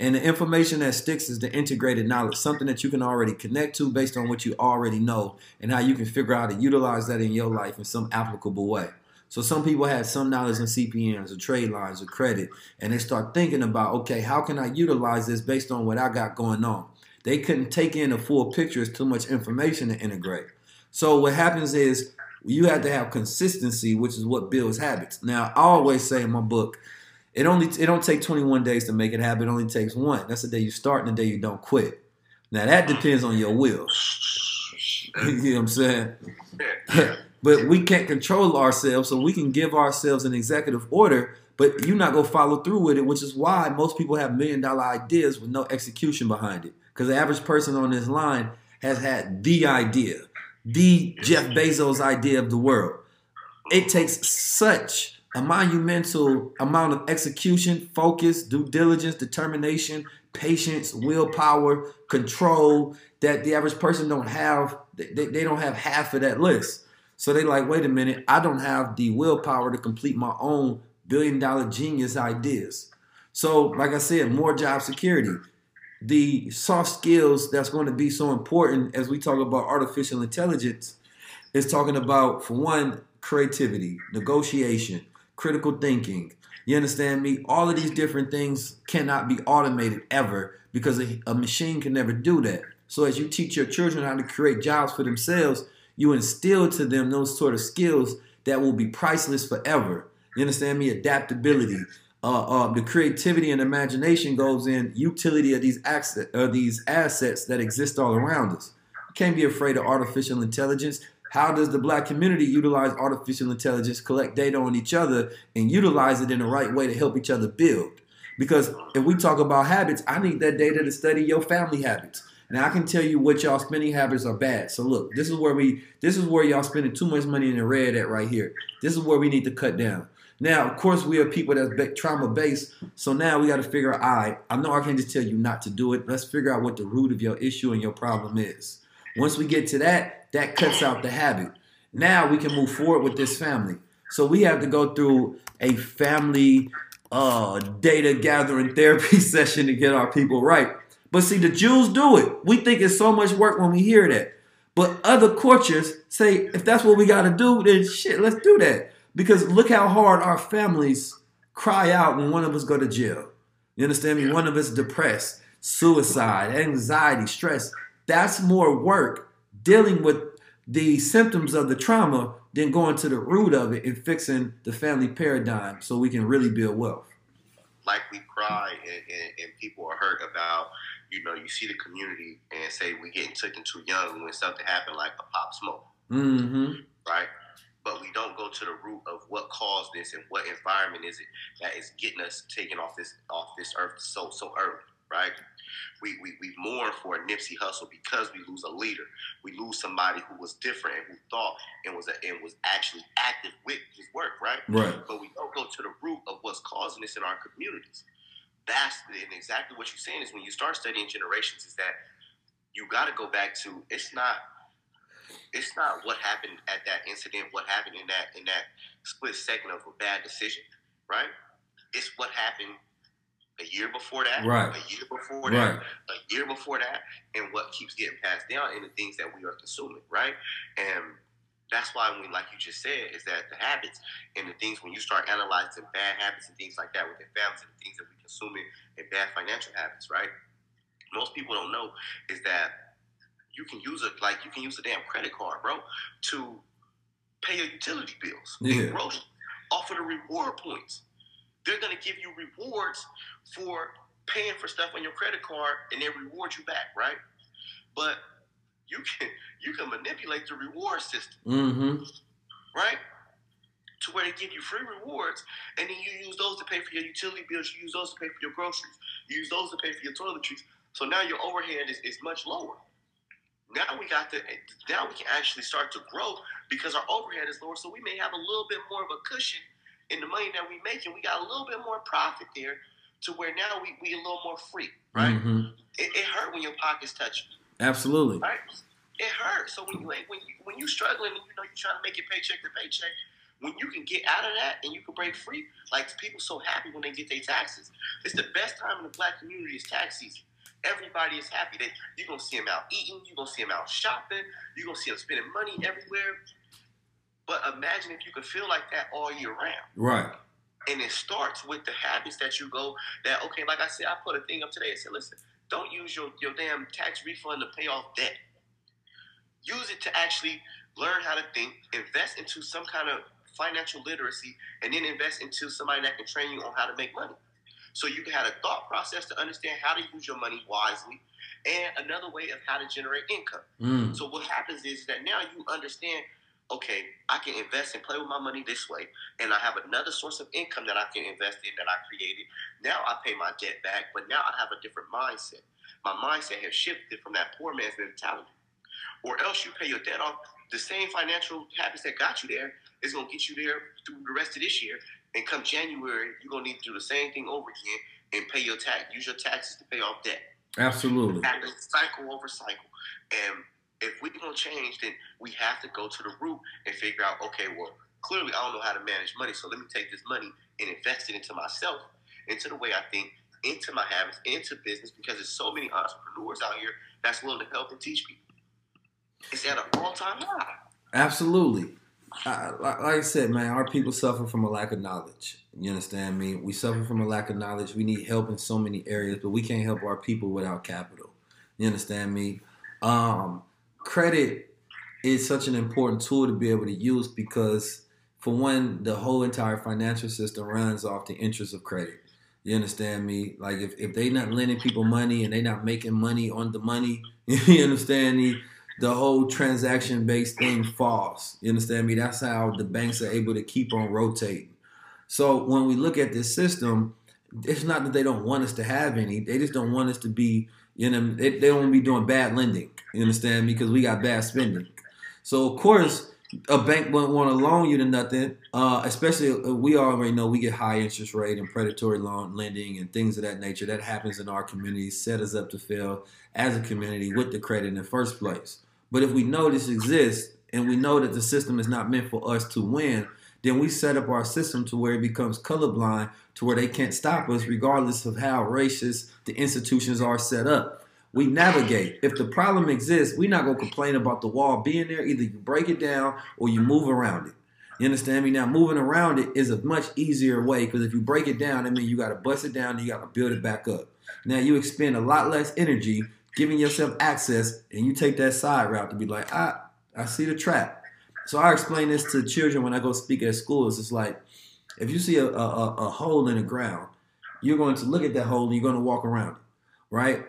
And the information that sticks is the integrated knowledge, something that you can already connect to based on what you already know and how you can figure out to utilize that in your life in some applicable way. So some people have some knowledge in CPNs or trade lines or credit, and they start thinking about, okay, how can I utilize this based on what I got going on? They couldn't take in the full picture; it's too much information to integrate. So what happens is you have to have consistency, which is what builds habits. Now, I always say in my book, it only it don't take 21 days to make it happen. It only takes one. That's the day you start and the day you don't quit. Now that depends on your will. you know what I'm saying? but we can't control ourselves, so we can give ourselves an executive order, but you're not gonna follow through with it, which is why most people have million dollar ideas with no execution behind it. Because the average person on this line has had the idea, the Jeff Bezos idea of the world. It takes such a monumental amount of execution, focus, due diligence, determination, patience, willpower, control that the average person don't have. They, they don't have half of that list. So they like, wait a minute, I don't have the willpower to complete my own billion dollar genius ideas. So, like I said, more job security. The soft skills that's going to be so important as we talk about artificial intelligence is talking about, for one, creativity, negotiation, critical thinking. You understand me? All of these different things cannot be automated ever because a, a machine can never do that. So, as you teach your children how to create jobs for themselves, you instill to them those sort of skills that will be priceless forever. You understand me? Adaptability, uh, uh, the creativity and imagination goes in utility of these access, these assets that exist all around us. You can't be afraid of artificial intelligence. How does the black community utilize artificial intelligence, collect data on each other, and utilize it in the right way to help each other build? Because if we talk about habits, I need that data to study your family habits. Now I can tell you what y'all spending habits are bad. So look, this is where we this is where y'all spending too much money in the red at right here. This is where we need to cut down. Now, of course, we are people that's trauma based. So now we got to figure out. I know I can't just tell you not to do it. Let's figure out what the root of your issue and your problem is. Once we get to that, that cuts out the habit. Now we can move forward with this family. So we have to go through a family uh, data gathering therapy session to get our people right. But see, the Jews do it. We think it's so much work when we hear that. But other cultures say, if that's what we got to do, then shit, let's do that. Because look how hard our families cry out when one of us go to jail. You understand me? One of us depressed, suicide, anxiety, stress. That's more work dealing with the symptoms of the trauma than going to the root of it and fixing the family paradigm so we can really build wealth. Like we cry and, and, and people are hurt about, you know, you see the community and say we getting taken too young when something happened like a pop smoke, Mm-hmm. right? But we don't go to the root of what caused this and what environment is it that is getting us taken off this off this earth so so early, right? We, we, we mourn for a Nipsey Hussle because we lose a leader. We lose somebody who was different and who thought and was a, and was actually active with his work, right? Right. But we don't go to the root of what's causing this in our communities. That's and exactly what you're saying is when you start studying generations is that you got to go back to it's not it's not what happened at that incident, what happened in that in that split second of a bad decision, right? It's what happened a year before that, Right. a year before Right. that, a year before that, and what keeps getting passed down in the things that we are consuming, right? And that's why when, like you just said, is that the habits and the things when you start analyzing bad habits and things like that within families and the things that we consuming and bad financial habits, right? Most people don't know is that you can use it like you can use a damn credit card, bro, to pay your utility bills Yeah. and groceries off of the reward points. They're gonna give you rewards for paying for stuff on your credit card and they reward you back, right? But you can you can manipulate the reward system Mm-hmm. right? To where they give you free rewards, and then you use those to pay for your utility bills, you use those to pay for your groceries, you use those to pay for your toiletries. So now your overhead is, is much lower. Now we got to now we can actually start to grow because our overhead is lower, so we may have a little bit more of a cushion in the money that we make, and we got a little bit more profit there to where now we, we a little more free, right? Mm-hmm. It, it hurt when your pockets touch Absolutely. right? It hurts. So when you when you when you struggling and you know you're trying to make it paycheck to paycheck, when you can get out of that and you can break free, like people so happy when they get their taxes. It's the best time in the black community is tax season. Everybody is happy. They you're gonna see them out eating, you're gonna see them out shopping, you're gonna see them spending money everywhere. But imagine if you could feel like that all year round. Right. And it starts with the habits that you go that okay, like I said, I put a thing up today. I said, listen, don't use your, your damn tax refund to pay off debt. Use it to actually learn how to think, invest into some kind of financial literacy, and then invest into somebody that can train you on how to make money. So you can have a thought process to understand how to use your money wisely, and another way of how to generate income. Mm. So what happens is that now you understand, okay, I can invest and play with my money this way, and I have another source of income that I can invest in that I created. Now I pay my debt back, but now I have a different mindset. My mindset has shifted from that poor man's mentality. Or else you pay your debt off. The same financial habits that got you there is gonna get you there through the rest of this year. And come January, you're gonna need to do the same thing over again and pay your tax. Use your taxes to pay off debt Absolutely. cycle over cycle. And if we're gonna change, then we have to go to the root and figure out, okay, well, clearly I don't know how to manage money, so let me take this money and invest it into myself, into the way I think, into my habits, into business, because there's so many entrepreneurs out here that's willing to help and teach people. It's at an all-time high. Absolutely. Like I said, man, our people suffer from a lack of knowledge. You understand me? We suffer from a lack of knowledge. We need help in so many areas, but we can't help our people without capital. You understand me? Um, credit is such an important tool to be able to use because, for one, the whole entire financial system runs off the interest of credit. You understand me? Like if, if they not lending people money and they not making money on the money, you understand me? The whole transaction based thing falls. You understand me? That's how the banks are able to keep on rotating. So when we look at this system, it's not that they don't want us to have any. They just don't want us to be, you know, they, they don't want to be doing bad lending. You understand me? Because we got bad spending. So of course, a bank wouldn't want to loan you to nothing. Uh, especially uh, we already know we get high interest rate and predatory loan lending and things of that nature. That happens in our community. Set us up to fail as a community with the credit in the first place. But if we know this exists and we know that the system is not meant for us to win, then we set up our system to where it becomes colorblind to where they can't stop us regardless of how racist the institutions are set up. We navigate. If the problem exists, we're not gonna complain about the wall being there. Either you break it down or you move around it. You understand me? Now moving around it is a much easier way because if you break it down, I mean you gotta bust it down and you gotta build it back up. Now you expend a lot less energy giving yourself access and you take that side route to be like, ah, I see the trap. So I explain this to children when I go speak at schools. It's like if you see a, a, a hole in the ground, you're going to look at that hole and you're going to walk around it, right?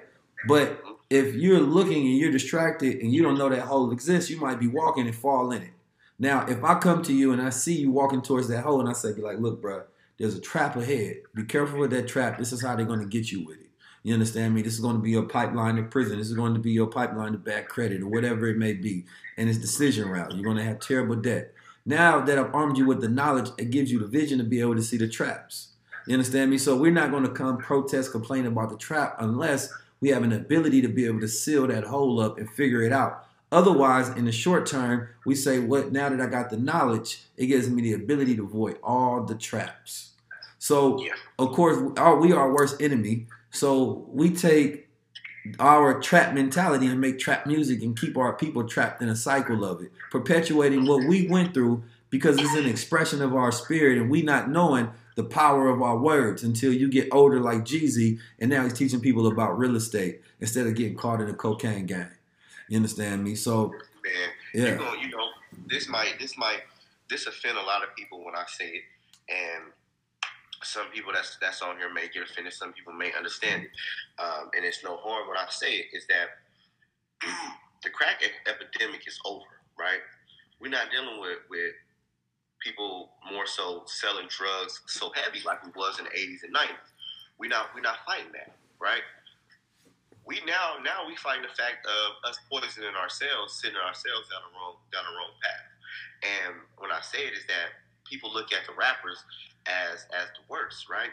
But if you're looking and you're distracted and you don't know that hole exists, you might be walking and fall in it. Now, if I come to you and I see you walking towards that hole and I say, be like, look, bro, there's a trap ahead. Be careful with that trap. This is how they're going to get you with it. You understand me? This is going to be your pipeline to prison. This is going to be your pipeline to bad credit or whatever it may be. And it's decision route. You're going to have terrible debt. Now that I've armed you with the knowledge, it gives you the vision to be able to see the traps. You understand me? So we're not going to come protest, complain about the trap unless we have an ability to be able to seal that hole up and figure it out. Otherwise, in the short term, we say, "What? Now that I got the knowledge, it gives me the ability to avoid all the traps." So, Yeah. of course, we are our worst enemy. So we take our trap mentality and make trap music and keep our people trapped in a cycle of it, perpetuating what we went through because it's an expression of our spirit and we not knowing the power of our words until you get older like Jeezy and now he's teaching people about real estate instead of getting caught in a cocaine gang. You understand me? So man. Yeah. You know, you know, this might this might this offend a lot of people when I say it, and some people that's that's on here may get offended. Some people may understand it, um, and it's no harm when I say. Is that the crack epidemic is over, right? We're not dealing with with people more so selling drugs so heavy like we was in the 80s and 90s. We not we're not fighting that, right? we now now we find the fact of us poisoning ourselves, sending ourselves down the wrong down the wrong path. And when I say it is that people look at the rappers as as the worst, right?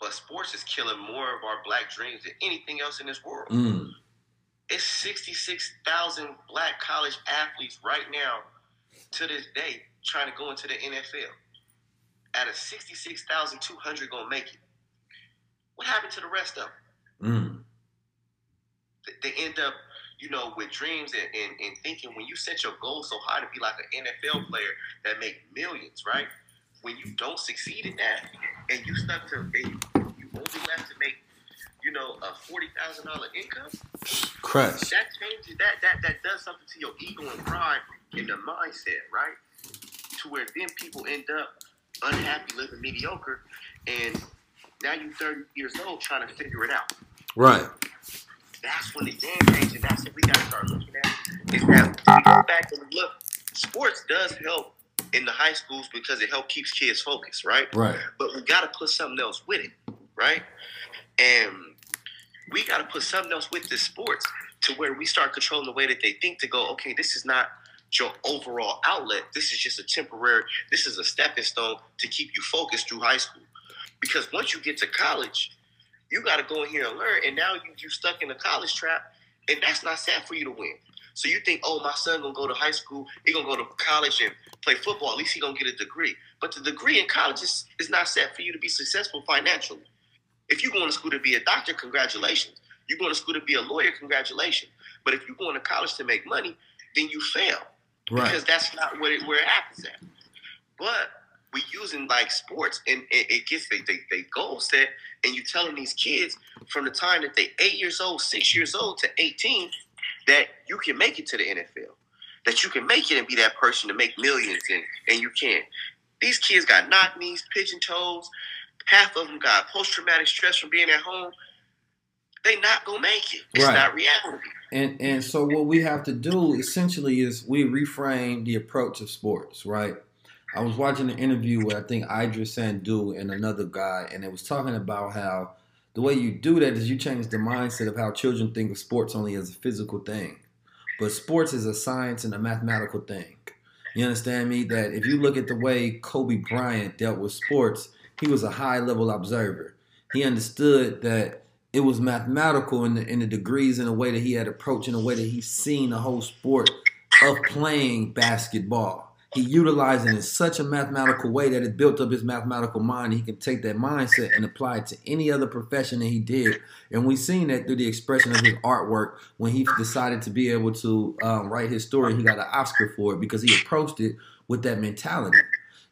But sports is killing more of our black dreams than anything else in this world. mm, It's sixty six thousand black college athletes right now to this day trying to go into the NFL. Out of sixty six thousand two hundred gonna make it. What happened to the rest of them? mm, they end up, you know, with dreams and, and, and thinking when you set your goal so high to be like an NFL player that make millions, right? When you don't succeed in that and you stuck to and you, you only left to make, you know, a forty thousand dollar income, crush. that changes that that that does something to your ego and pride in the mindset, right? To where then people end up unhappy, living mediocre, and now you're 30 years old trying to figure it out Right. that's when the game changed, and that's what we got to start looking at. Is that we go back and look, sports does help in the high schools because it helps keeps kids focused, right? Right. But we got to put something else with it, right? And we got to put something else with the sports to where we start controlling the way that they think to go, okay, this is not your overall outlet. This is just a temporary, this is a stepping stone to keep you focused through high school. Because once you get to college, you got to go in here and learn. And now you you stuck in a college trap, and that's not set for you to win. So you think, oh, my son gonna go to high school, he gonna go to college and play football. At least he gonna get a degree. But the degree in college is, is not set for you to be successful financially. If you're going to school to be a doctor, congratulations. You're going to school to be a lawyer, congratulations. But if you're going to college to make money, then you fail Right. because that's not what it, where it happens at. But we using like sports, and it, it gets they, they they goal set, and you telling these kids from the time that they eight years old, six years old to eighteen, that you can make it to the NFL, that you can make it and be that person to make millions, and and you can. These kids got knock knees, pigeon toes. Half of them got post traumatic stress from being at home. They not gonna make it. It's Right. not reality. And and so what we have to do essentially is we reframe the approach of sports, right? I was watching an interview with I think Idris Sandu and another guy, and it was talking about how the way you do that is you change the mindset of how children think of sports only as a physical thing, but sports is a science and a mathematical thing. You understand me? That if you look at the way Kobe Bryant dealt with sports, he was a high level observer. He understood that it was mathematical in the in the degrees in a way that he had approached in a way that he seen the whole sport of playing basketball. He utilized it in such a mathematical way that it built up his mathematical mind. He can take that mindset and apply it to any other profession that he did. And we've seen that through the expression of his artwork when he decided to be able to um, write his story. He got an Oscar for it because he approached it with that mentality.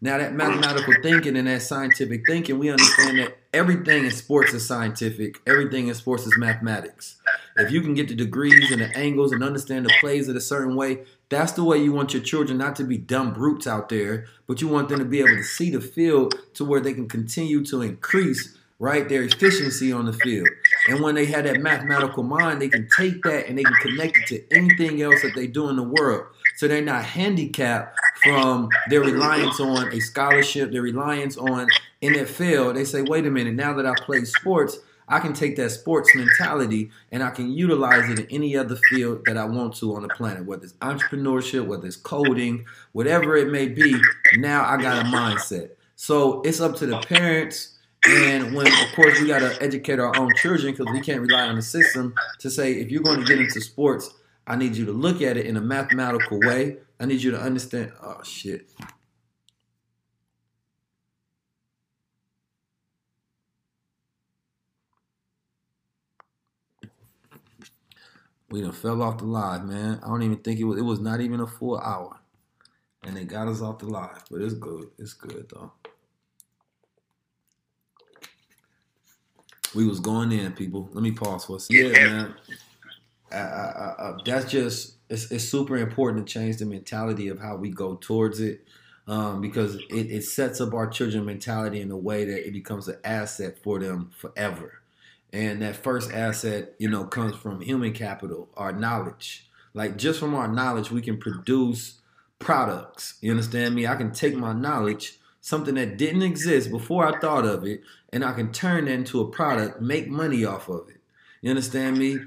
Now, that mathematical thinking and that scientific thinking, we understand that everything in sports is scientific, everything in sports is mathematics. If you can get the degrees and the angles and understand the plays in a certain way, that's the way you want your children not to be dumb brutes out there, but you want them to be able to see the field to where they can continue to increase right their efficiency on the field. And when they have that mathematical mind, they can take that and they can connect it to anything else that they do in the world. So they're not handicapped from their reliance on a scholarship, their reliance on NFL. They say, wait a minute, now that I play sports, I can take that sports mentality and I can utilize it in any other field that I want to on the planet, whether it's entrepreneurship, whether it's coding, whatever it may be. Now I got a mindset. So it's up to the parents. And when, of course, we got to educate our own children because we can't rely on the system to say, if you're going to get into sports, I need you to look at it in a mathematical way. I need you to understand. Oh, shit. We done fell off the live, man. I don't even think it was. It was not even a full hour, and they got us off the live. But it's good. It's good though. We was going in, people. Let me pause for a second. Yeah, man. I, I, that's just it's, it's super important to change the mentality of how we go towards it um, because it, it sets up our children mentality in a way that it becomes an asset for them forever and that first asset, you know, comes from human capital, our knowledge. Like just from our knowledge, we can produce products. You understand me? I can take my knowledge, something that didn't exist before I thought of it, and I can turn it into a product, make money off of it. You understand me?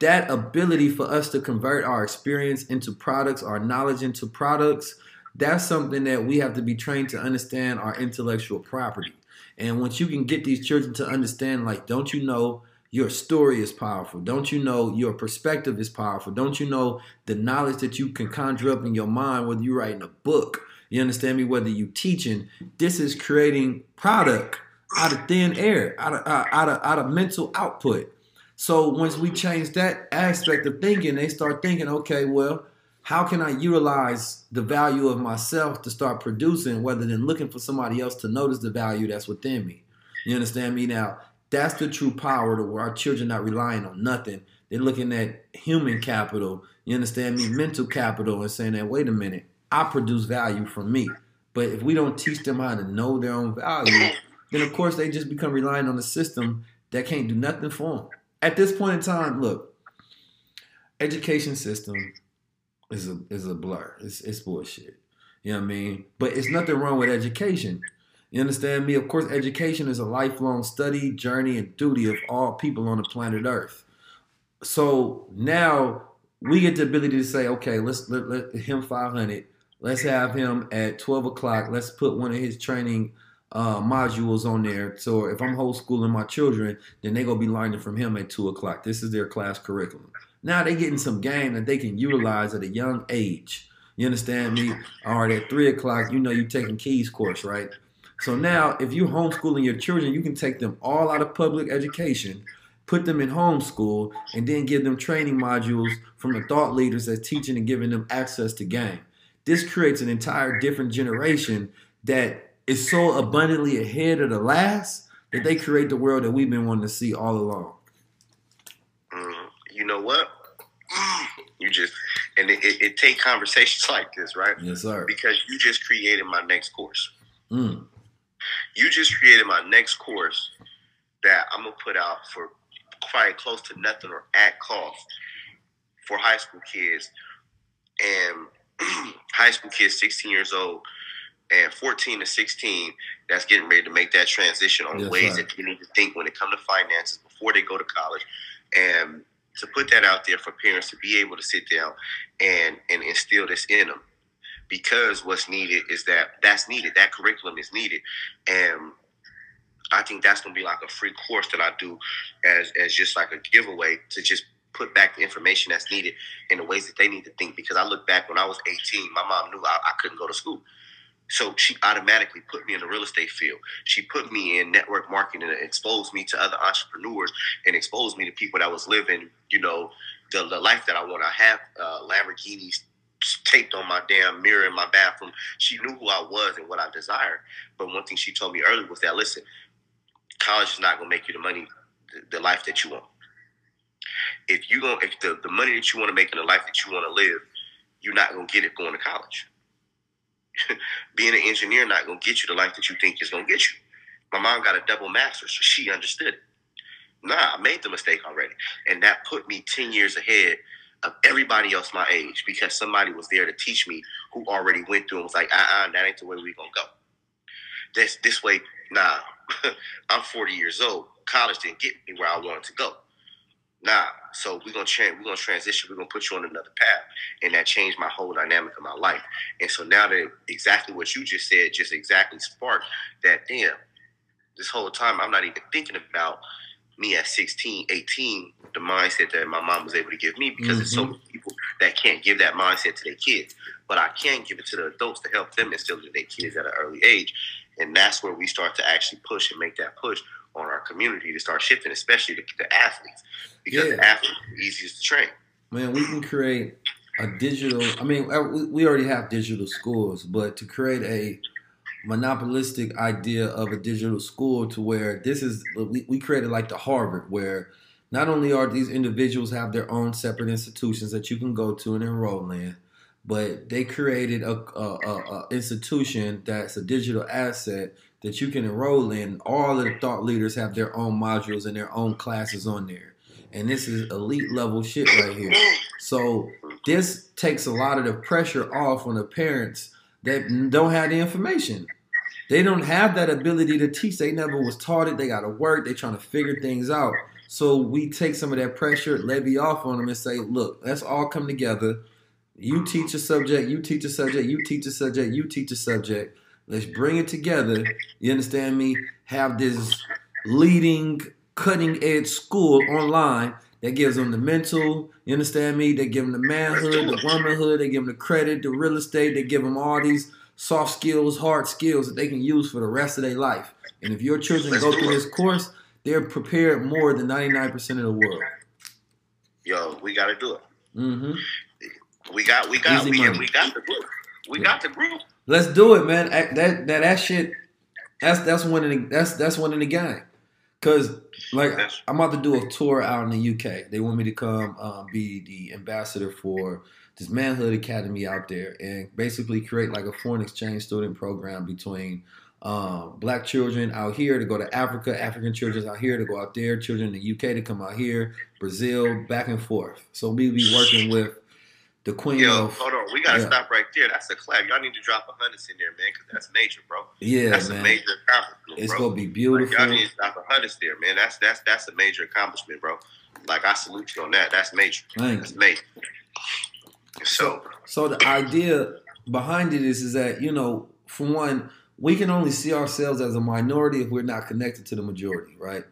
That ability for us to convert our experience into products, our knowledge into products, that's something that we have to be trained to understand our intellectual property. And once you can get these children to understand, like, don't you know your story is powerful? Don't you know your perspective is powerful? Don't you know the knowledge that you can conjure up in your mind, whether you're writing a book, you understand me, whether you're teaching, this is creating product out of thin air, out of, uh, out of, out of mental output. So once we change that aspect of thinking, they start thinking, okay, well, how can I utilize the value of myself to start producing rather than looking for somebody else to notice the value that's within me? You understand me? Now, that's the true power to where our children not relying on nothing. They're looking at human capital, you understand me, mental capital, and saying that, wait a minute, I produce value from me. But if we don't teach them how to know their own value, then of course they just become reliant on the system that can't do nothing for them. At this point in time, look, education system is a is a blur. It's it's bullshit. You know what I mean? But it's nothing wrong with education. You understand me? Of course, education is a lifelong study, journey, and duty of all people on the planet Earth. So now we get the ability to say, okay, let's let, let him 500. Let's have him at 12 o'clock. Let's put one of his training uh, modules on there. So if I'm homeschooling my children, then they're gonna be learning from him at two o'clock. This is their class curriculum. Now they're getting some game that they can utilize at a young age. You understand me? All right, at three o'clock, you know you're taking keys course, right? So now if you're homeschooling your children, you can take them all out of public education, put them in homeschool, and then give them training modules from the thought leaders that's teaching and giving them access to game. This creates an entire different generation that is so abundantly ahead of the last that they create the world that we've been wanting to see all along you know what? You just and it, it, it take conversations like this, right? Yes, sir. Because you just created my next course. Mm. You just created my next course that I'm gonna put out for quite close to nothing or at cost for high school kids and high school kids 16 years old and 14 to 16 that's getting ready to make that transition on yes, ways sir. that they need to think when it comes to finances before they go to college and to put that out there for parents to be able to sit down and and instill this in them because what's needed is that that's needed that curriculum is needed and I think that's gonna be like a free course that I do as as just like a giveaway to just put back the information that's needed in the ways that they need to think. Because I look back when I was 18, my mom knew I, I couldn't go to school. So she automatically put me in the real estate field. She put me in network marketing and exposed me to other entrepreneurs and exposed me to people that was living, you know, the, the life that I want to have. Uh, Lamborghinis taped on my damn mirror in my bathroom. She knew who I was and what I desired. But one thing she told me early was that, listen, college is not going to make you the money, the, the life that you want. If you going if the, the money that you want to make in the life that you want to live, you're not going to get it going to college. Being an engineer not to get you the life that you think is to get you. My mom got a double master's, so she understood it. Nah, I made the mistake already. And that put me 10 years ahead of everybody else my age because somebody was there to teach me who already went through and was like, uh-uh, that ain't the way we gonna go. This this way, nah. I'm 40 years old. College didn't get me where I wanted to go. Nah. So we're gonna change. We're gonna transition. We're gonna put you on another path, and that changed my whole dynamic of my life. And so now that exactly what you just said just exactly sparked that. Damn. This whole time I'm not even thinking about me at 16, 18, the mindset that my mom was able to give me because mm-hmm. it's so many people that can't give that mindset to their kids. But I can give it to the adults to help them instill it in their kids at an early age. And that's where we start to actually push and make that push on our community to start shifting, especially the, the athletes, because yeah. the athletes are easiest to train. Man, we can create a digital. I mean, uh, we already have digital schools, but to create a monopolistic idea of a digital school to where this is we, we created like the Harvard where not only are these individuals have their own separate institutions that you can go to and enroll in, but they created a, a, a, a institution that's a digital asset that you can enroll in. All of the thought leaders have their own modules and their own classes on there. And this is elite level shit right here. So this takes a lot of the pressure off on the parents that don't have the information. They don't have that ability to teach. They never was taught it. They got to work. They trying to figure things out. So we take some of that pressure, levy off on them, and say, look, let's all come together. You teach a subject, you teach a subject, you teach a subject, you teach a subject. Let's bring it together. You understand me? Have this leading, cutting edge school online that gives them the mental, you understand me? They give them the manhood, the womanhood, they give them the credit, the real estate, they give them all these soft skills, hard skills that they can use for the rest of their life. And if your children go through this course, they're prepared more than 99% of the world. Yo, we got to do it. Mm-hmm. We got, we got, we, we, got the group. We yeah. got the group. Let's do it, man. That that that shit. That's that's one in the that's that's one in the game. Cause like I'm about to do a tour out in the UK. They want me to come um, be the ambassador for this Manhood Academy out there, and basically create like a foreign exchange student program between um, black children out here to go to Africa, African children out here to go out there, children in the UK to come out here, Brazil, back and forth. So we'll be working with the queen Yo, of. hold on, we gotta yeah. stop right there. That's a clap. Y'all need to drop a hundred in there, man, because that's major, bro. Yeah, that's man. a major accomplishment. It's bro. gonna be beautiful. Like, y'all need to drop a hundred there, man. That's that's that's a major accomplishment, bro. Like I salute you on that. That's major. Thank that's major. So, so the idea behind it is is that you know, for one, we can only see ourselves as a minority if we're not connected to the majority, right?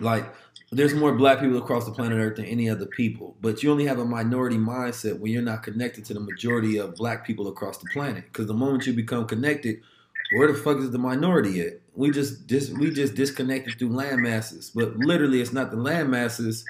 Like there's more black people across the planet Earth than any other people, but you only have a minority mindset when you're not connected to the majority of black people across the planet. Because the moment you become connected, where the fuck is the minority at? We just dis- we just disconnected through land masses, but literally, it's not the land masses;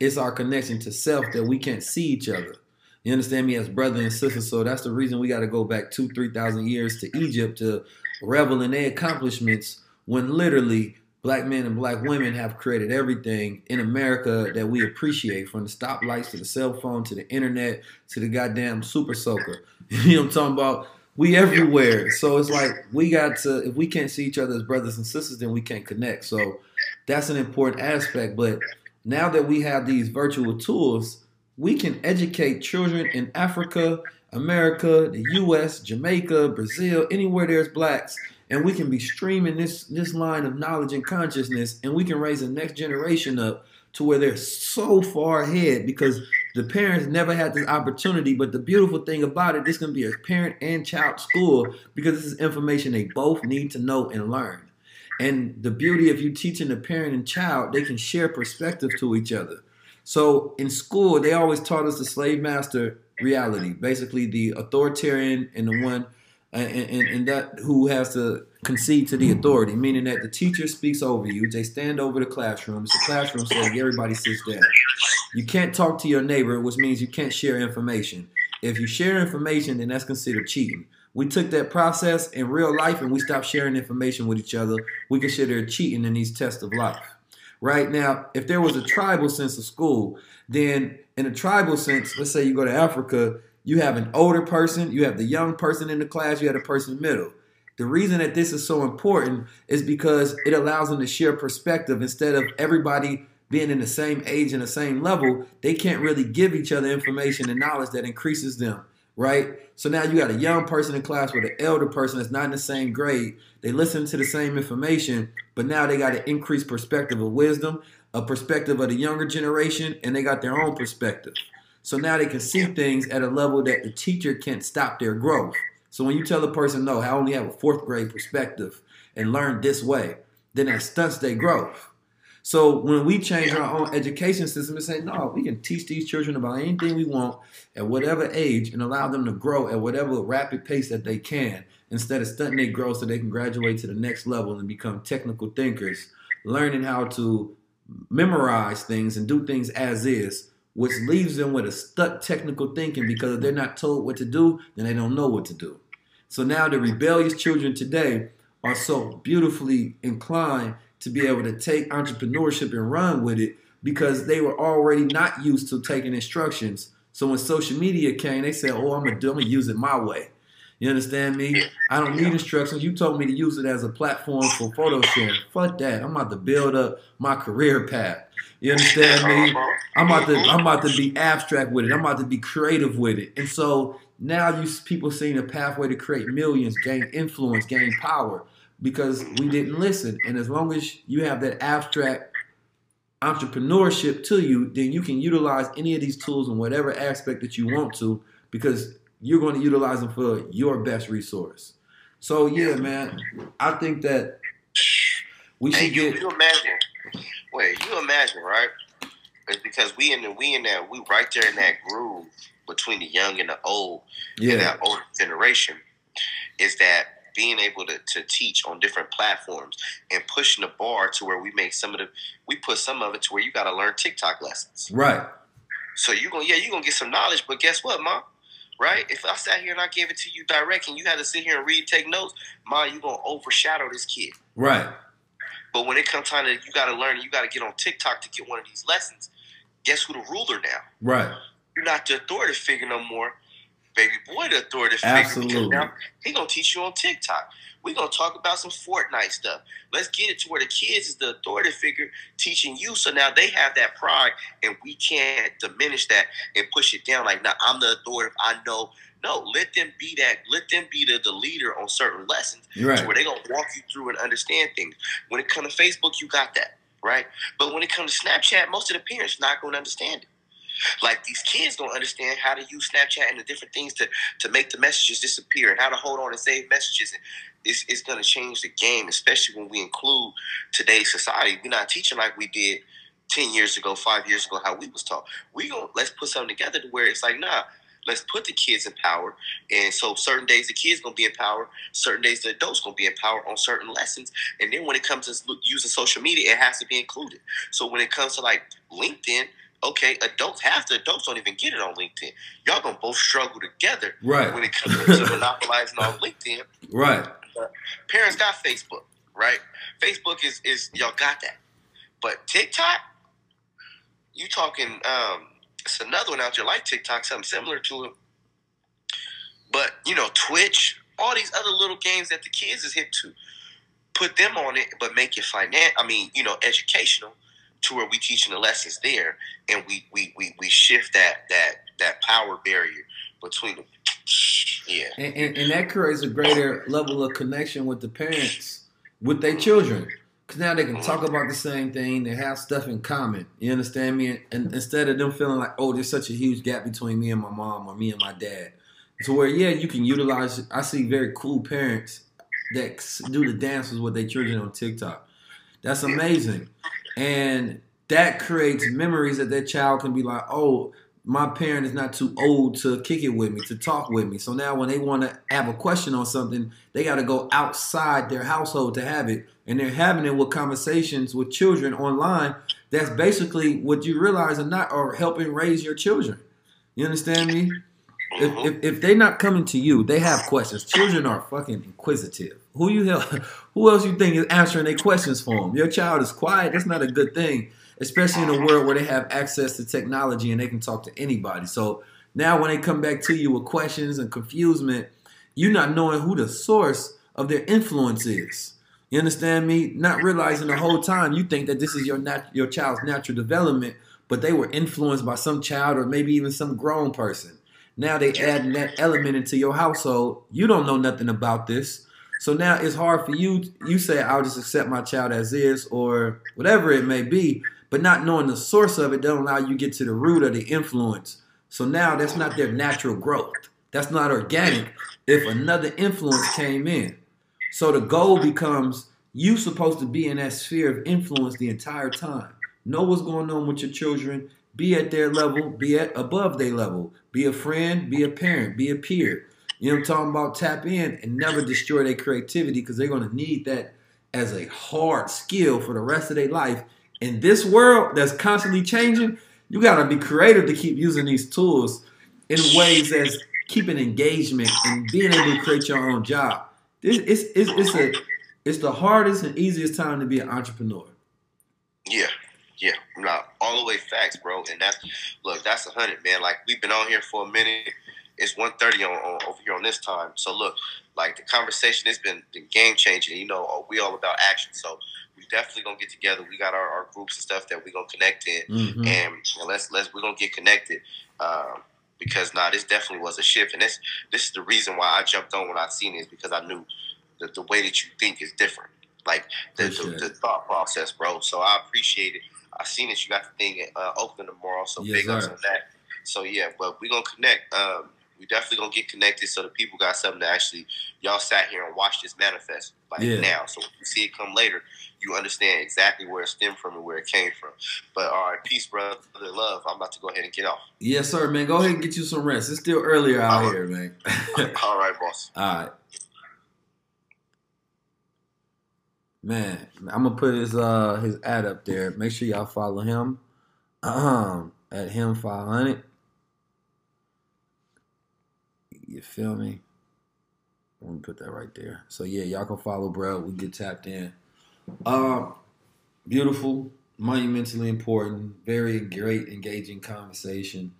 it's our connection to self that we can't see each other. You understand me as brother and sister. So that's the reason we got to go back two, three thousand years to Egypt to revel in their accomplishments when literally black men and black women have created everything in America that we appreciate, from the stoplights to the cell phone to the internet to the goddamn super soaker. you know what I'm talking about? We everywhere. So it's like we got to if we can't see each other as brothers and sisters, then we can't connect. So that's an important aspect. But now that we have these virtual tools, we can educate children in Africa, America, the US, Jamaica, Brazil, anywhere there's blacks and we can be streaming this this line of knowledge and consciousness and we can raise the next generation up to where they're so far ahead because the parents never had this opportunity but the beautiful thing about it this can be a parent and child school because this is information they both need to know and learn And the beauty of you teaching the parent and child, they can share perspective to each other. So in school, they always taught us the slave master reality, basically the authoritarian and the one and, and, and that who has to concede to the authority, meaning that the teacher speaks over you. They stand over the classroom. It's the classroom setting. Everybody sits down. You can't talk to your neighbor, which means you can't share information. If you share information, then that's considered cheating. We took that process in real life and we stopped sharing information with each other. We consider cheating in these tests of life. Right now, if there was a tribal sense of school, then in a tribal sense, let's say you go to Africa, you have an older person, you have the young person in the class, you have the person middle. The reason that this is so important is because it allows them to share perspective instead of everybody being in the same age and the same level, they can't really give each other information and knowledge that increases them, right? So now you got a young person in class with an elder person that's not in the same grade. They listen to the same information, but now they got an increased perspective of wisdom, a perspective of the younger generation, and they got their own perspective. So now they can see things at a level that the teacher can't stop their growth. So when you tell a person, no, I only have a fourth grade perspective and learn this way, then that stunts their growth. So when we change our own education system and say, no, we can teach these children about anything we want at whatever age and allow them to grow at whatever rapid pace that they can, instead of stunting their growth so they can graduate to the next level and become technical thinkers, learning how to memorize things and do things as is, which leaves them with a stuck technical thinking because if they're not told what to do, then they don't know what to do. So now the rebellious children today are so beautifully inclined to be able to take entrepreneurship and run with it because they were already not used to taking instructions. So when social media came, they said, "Oh, I'm gonna do, I'm gonna use it my way." You understand me? I don't need instructions. You told me to use it as a platform for photo sharing. Fuck that. I'm about to build up my career path. You understand me? I'm about to I'm about to be abstract with it. I'm about to be creative with it. And so now you people seeing a pathway to create millions, gain influence, gain power because we didn't listen. And as long as you have that abstract entrepreneurship to you, then you can utilize any of these tools in whatever aspect that you want to because you're going to utilize them for your best resource. So yeah, man, I think that we should you, get you imagine, wait, you imagine, right? It's because we in the we in that we right there in that groove between the young and the old and yeah, that older generation is that being able to, to teach on different platforms and pushing the bar to where we make some of the we put some of it to where you got to learn TikTok lessons. right, So you gonna yeah you gonna get some knowledge, but guess what, mom? Right? If I sat here and I gave it to you direct and you had to sit here and read, take notes, ma, you gonna overshadow this kid. right, But when it comes time to you got to learn, you got to get on TikTok to get one of these lessons. Guess who the ruler now? right, You're not the authority figure no more. Baby boy, the authority figure. Absolutely. Now he gonna teach you on TikTok. We gonna talk about some Fortnite stuff. Let's get it to where the kids is the authority figure teaching you. So now they have that pride, and we can't diminish that and push it down. Like, now I'm the authority. I know. No, let them be that. Let them be the, the leader on certain lessons you're to where right, they gonna walk you through and understand things. When it comes to Facebook, you got that, right? But when it comes to Snapchat, most of the parents not gonna understand it. Like these kids don't understand how to use Snapchat and the different things to to make the messages disappear and how to hold on and save messages. And it's, it's gonna change the game, especially when we include today's society. We're not teaching like we did ten years ago, five years ago, how we was taught. We gonna let's put something together to where it's like, nah, let's put the kids in power. And so certain days the kids gonna be in power, certain days the adults gonna be in power on certain lessons. And then when it comes to using social media, it has to be included. So when it comes to like LinkedIn, okay, adults half the adults don't even get it on LinkedIn. Y'all gonna both struggle together right, when it comes to monopolizing on LinkedIn. right, Parents got Facebook, right? Facebook is is y'all got that. But TikTok, you talking um it's another one out there like TikTok, something similar to it. But you know, Twitch, all these other little games that the kids is hip to. Put them on it, but make it finan I mean, you know, educational to where we teaching the lessons there and we we, we, we shift that that that power barrier between them. Yeah. and, and, and that creates a greater level of connection with the parents with their children. Cause now they can talk mm-hmm. about the same thing. They have stuff in common. You understand me? And, instead of them feeling like, oh, there's such a huge gap between me and my mom or me and my dad, to where yeah, you can utilize. I see very cool parents that do the dances with their children on TikTok. That's amazing, and that creates memories that that child can be like, oh, my parent is not too old to kick it with me, to talk with me. So now when they want to have a question on something, they got to go outside their household to have it. And they're having it with conversations with children online. That's basically what you realize are not are helping raise your children. You understand me? If, mm-hmm. if, if they're not coming to you, they have questions. Children are fucking inquisitive. Who you help, who else you think is answering their questions for them? Your child is quiet. That's not a good thing especially in a world where they have access to technology and they can talk to anybody. So now when they come back to you with questions and confusement, you're not knowing who the source of their influence is. You understand me? Not realizing the whole time you think that this is your nat- your child's natural development, but they were influenced by some child or maybe even some grown person. Now they add that element into your household. You don't know nothing about this. So now it's hard for you. You say, I'll just accept my child as is, or whatever it may be. But not knowing the source of it doesn't allow you to get to the root of the influence. So now that's not their natural growth. That's not organic if another influence came in. So the goal becomes you supposed to be in that sphere of influence the entire time. Know what's going on with your children. Be at their level, be at above their level. Be a friend, be a parent, be a peer. You know I'm talking about? Tap in and never destroy their creativity because they're going to need that as a hard skill for the rest of their life in this world that's constantly changing, you gotta be creative to keep using these tools in ways that's keeping engagement and being able to create your own job. This it's, it's, it's a it's the hardest and easiest time to be an entrepreneur. Yeah, yeah, no, all the way facts, bro. And that's look, that's a hundred, man. Like we've been on here for a minute. It's 1.30 on, on over here on this time. So look, like the conversation has been, been game changing. You know, we all about action. So definitely gonna get together. We got our, our groups and stuff that we gonna connect in, mm-hmm. and let's let's we're gonna get connected. Um, because nah, this definitely was a shift, and this this is the reason why I jumped on when I seen this because I knew that the way that you think is different, like the, the, the, thought process, bro. So I appreciate it. I seen that you got the thing in uh, Oakland tomorrow, so yes, big ups on that. So yeah, but we gonna connect. Um, we definitely gonna get connected so the people got something to actually y'all sat here and watched this manifest like yeah. now. So if you see it come later, you understand exactly where it stemmed from and where it came from. But all right, peace, brother, love. I'm about to go ahead and get off. Yes, sir, man. Go ahead and get you some rest. It's still earlier out here, man. all right, boss. All right. Man, I'm gonna put his uh his ad up there. Make sure y'all follow him. Um at him 500. You feel me? Let me put that right there. So yeah, y'all can follow bro. We get tapped in. Uh, beautiful, monumentally important, very great, engaging conversation.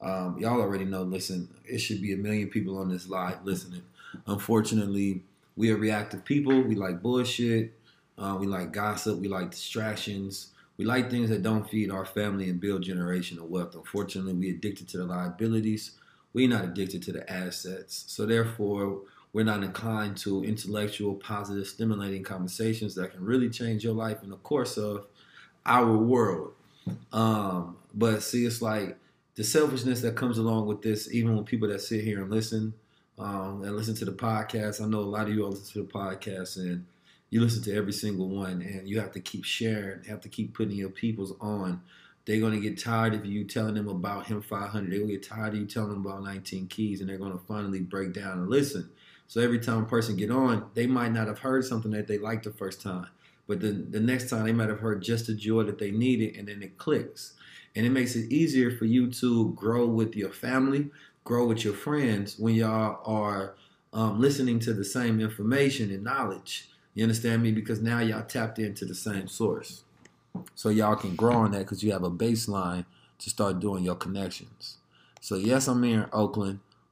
Um, y'all already know. Listen, it should be a million people on this live listening. Unfortunately, we are reactive people. We like bullshit. Uh, we like gossip. We like distractions. We like things that don't feed our family and build generational wealth. Unfortunately, we addicted to the liabilities. We're not addicted to the assets. So therefore, we're not inclined to intellectual, positive, stimulating conversations that can really change your life in the course of our world. Um, but see, it's like the selfishness that comes along with this, even with people that sit here and listen um, and listen to the podcast. I know a lot of you all listen to the podcast and you listen to every single one, and you have to keep sharing, have to keep putting your peoples on. They're gonna get tired of you telling them about him 500. They're gonna get tired of you telling them about 19 keys, and they're gonna finally break down and listen. So every time a person get on, they might not have heard something that they liked the first time, but the the next time they might have heard just the joy that they needed, and then it clicks, and it makes it easier for you to grow with your family, grow with your friends when y'all are um, listening to the same information and knowledge. You understand me? Because now y'all tapped into the same source, so y'all can grow on that because you have a baseline to start doing your connections. So yes, I'm here in Oakland.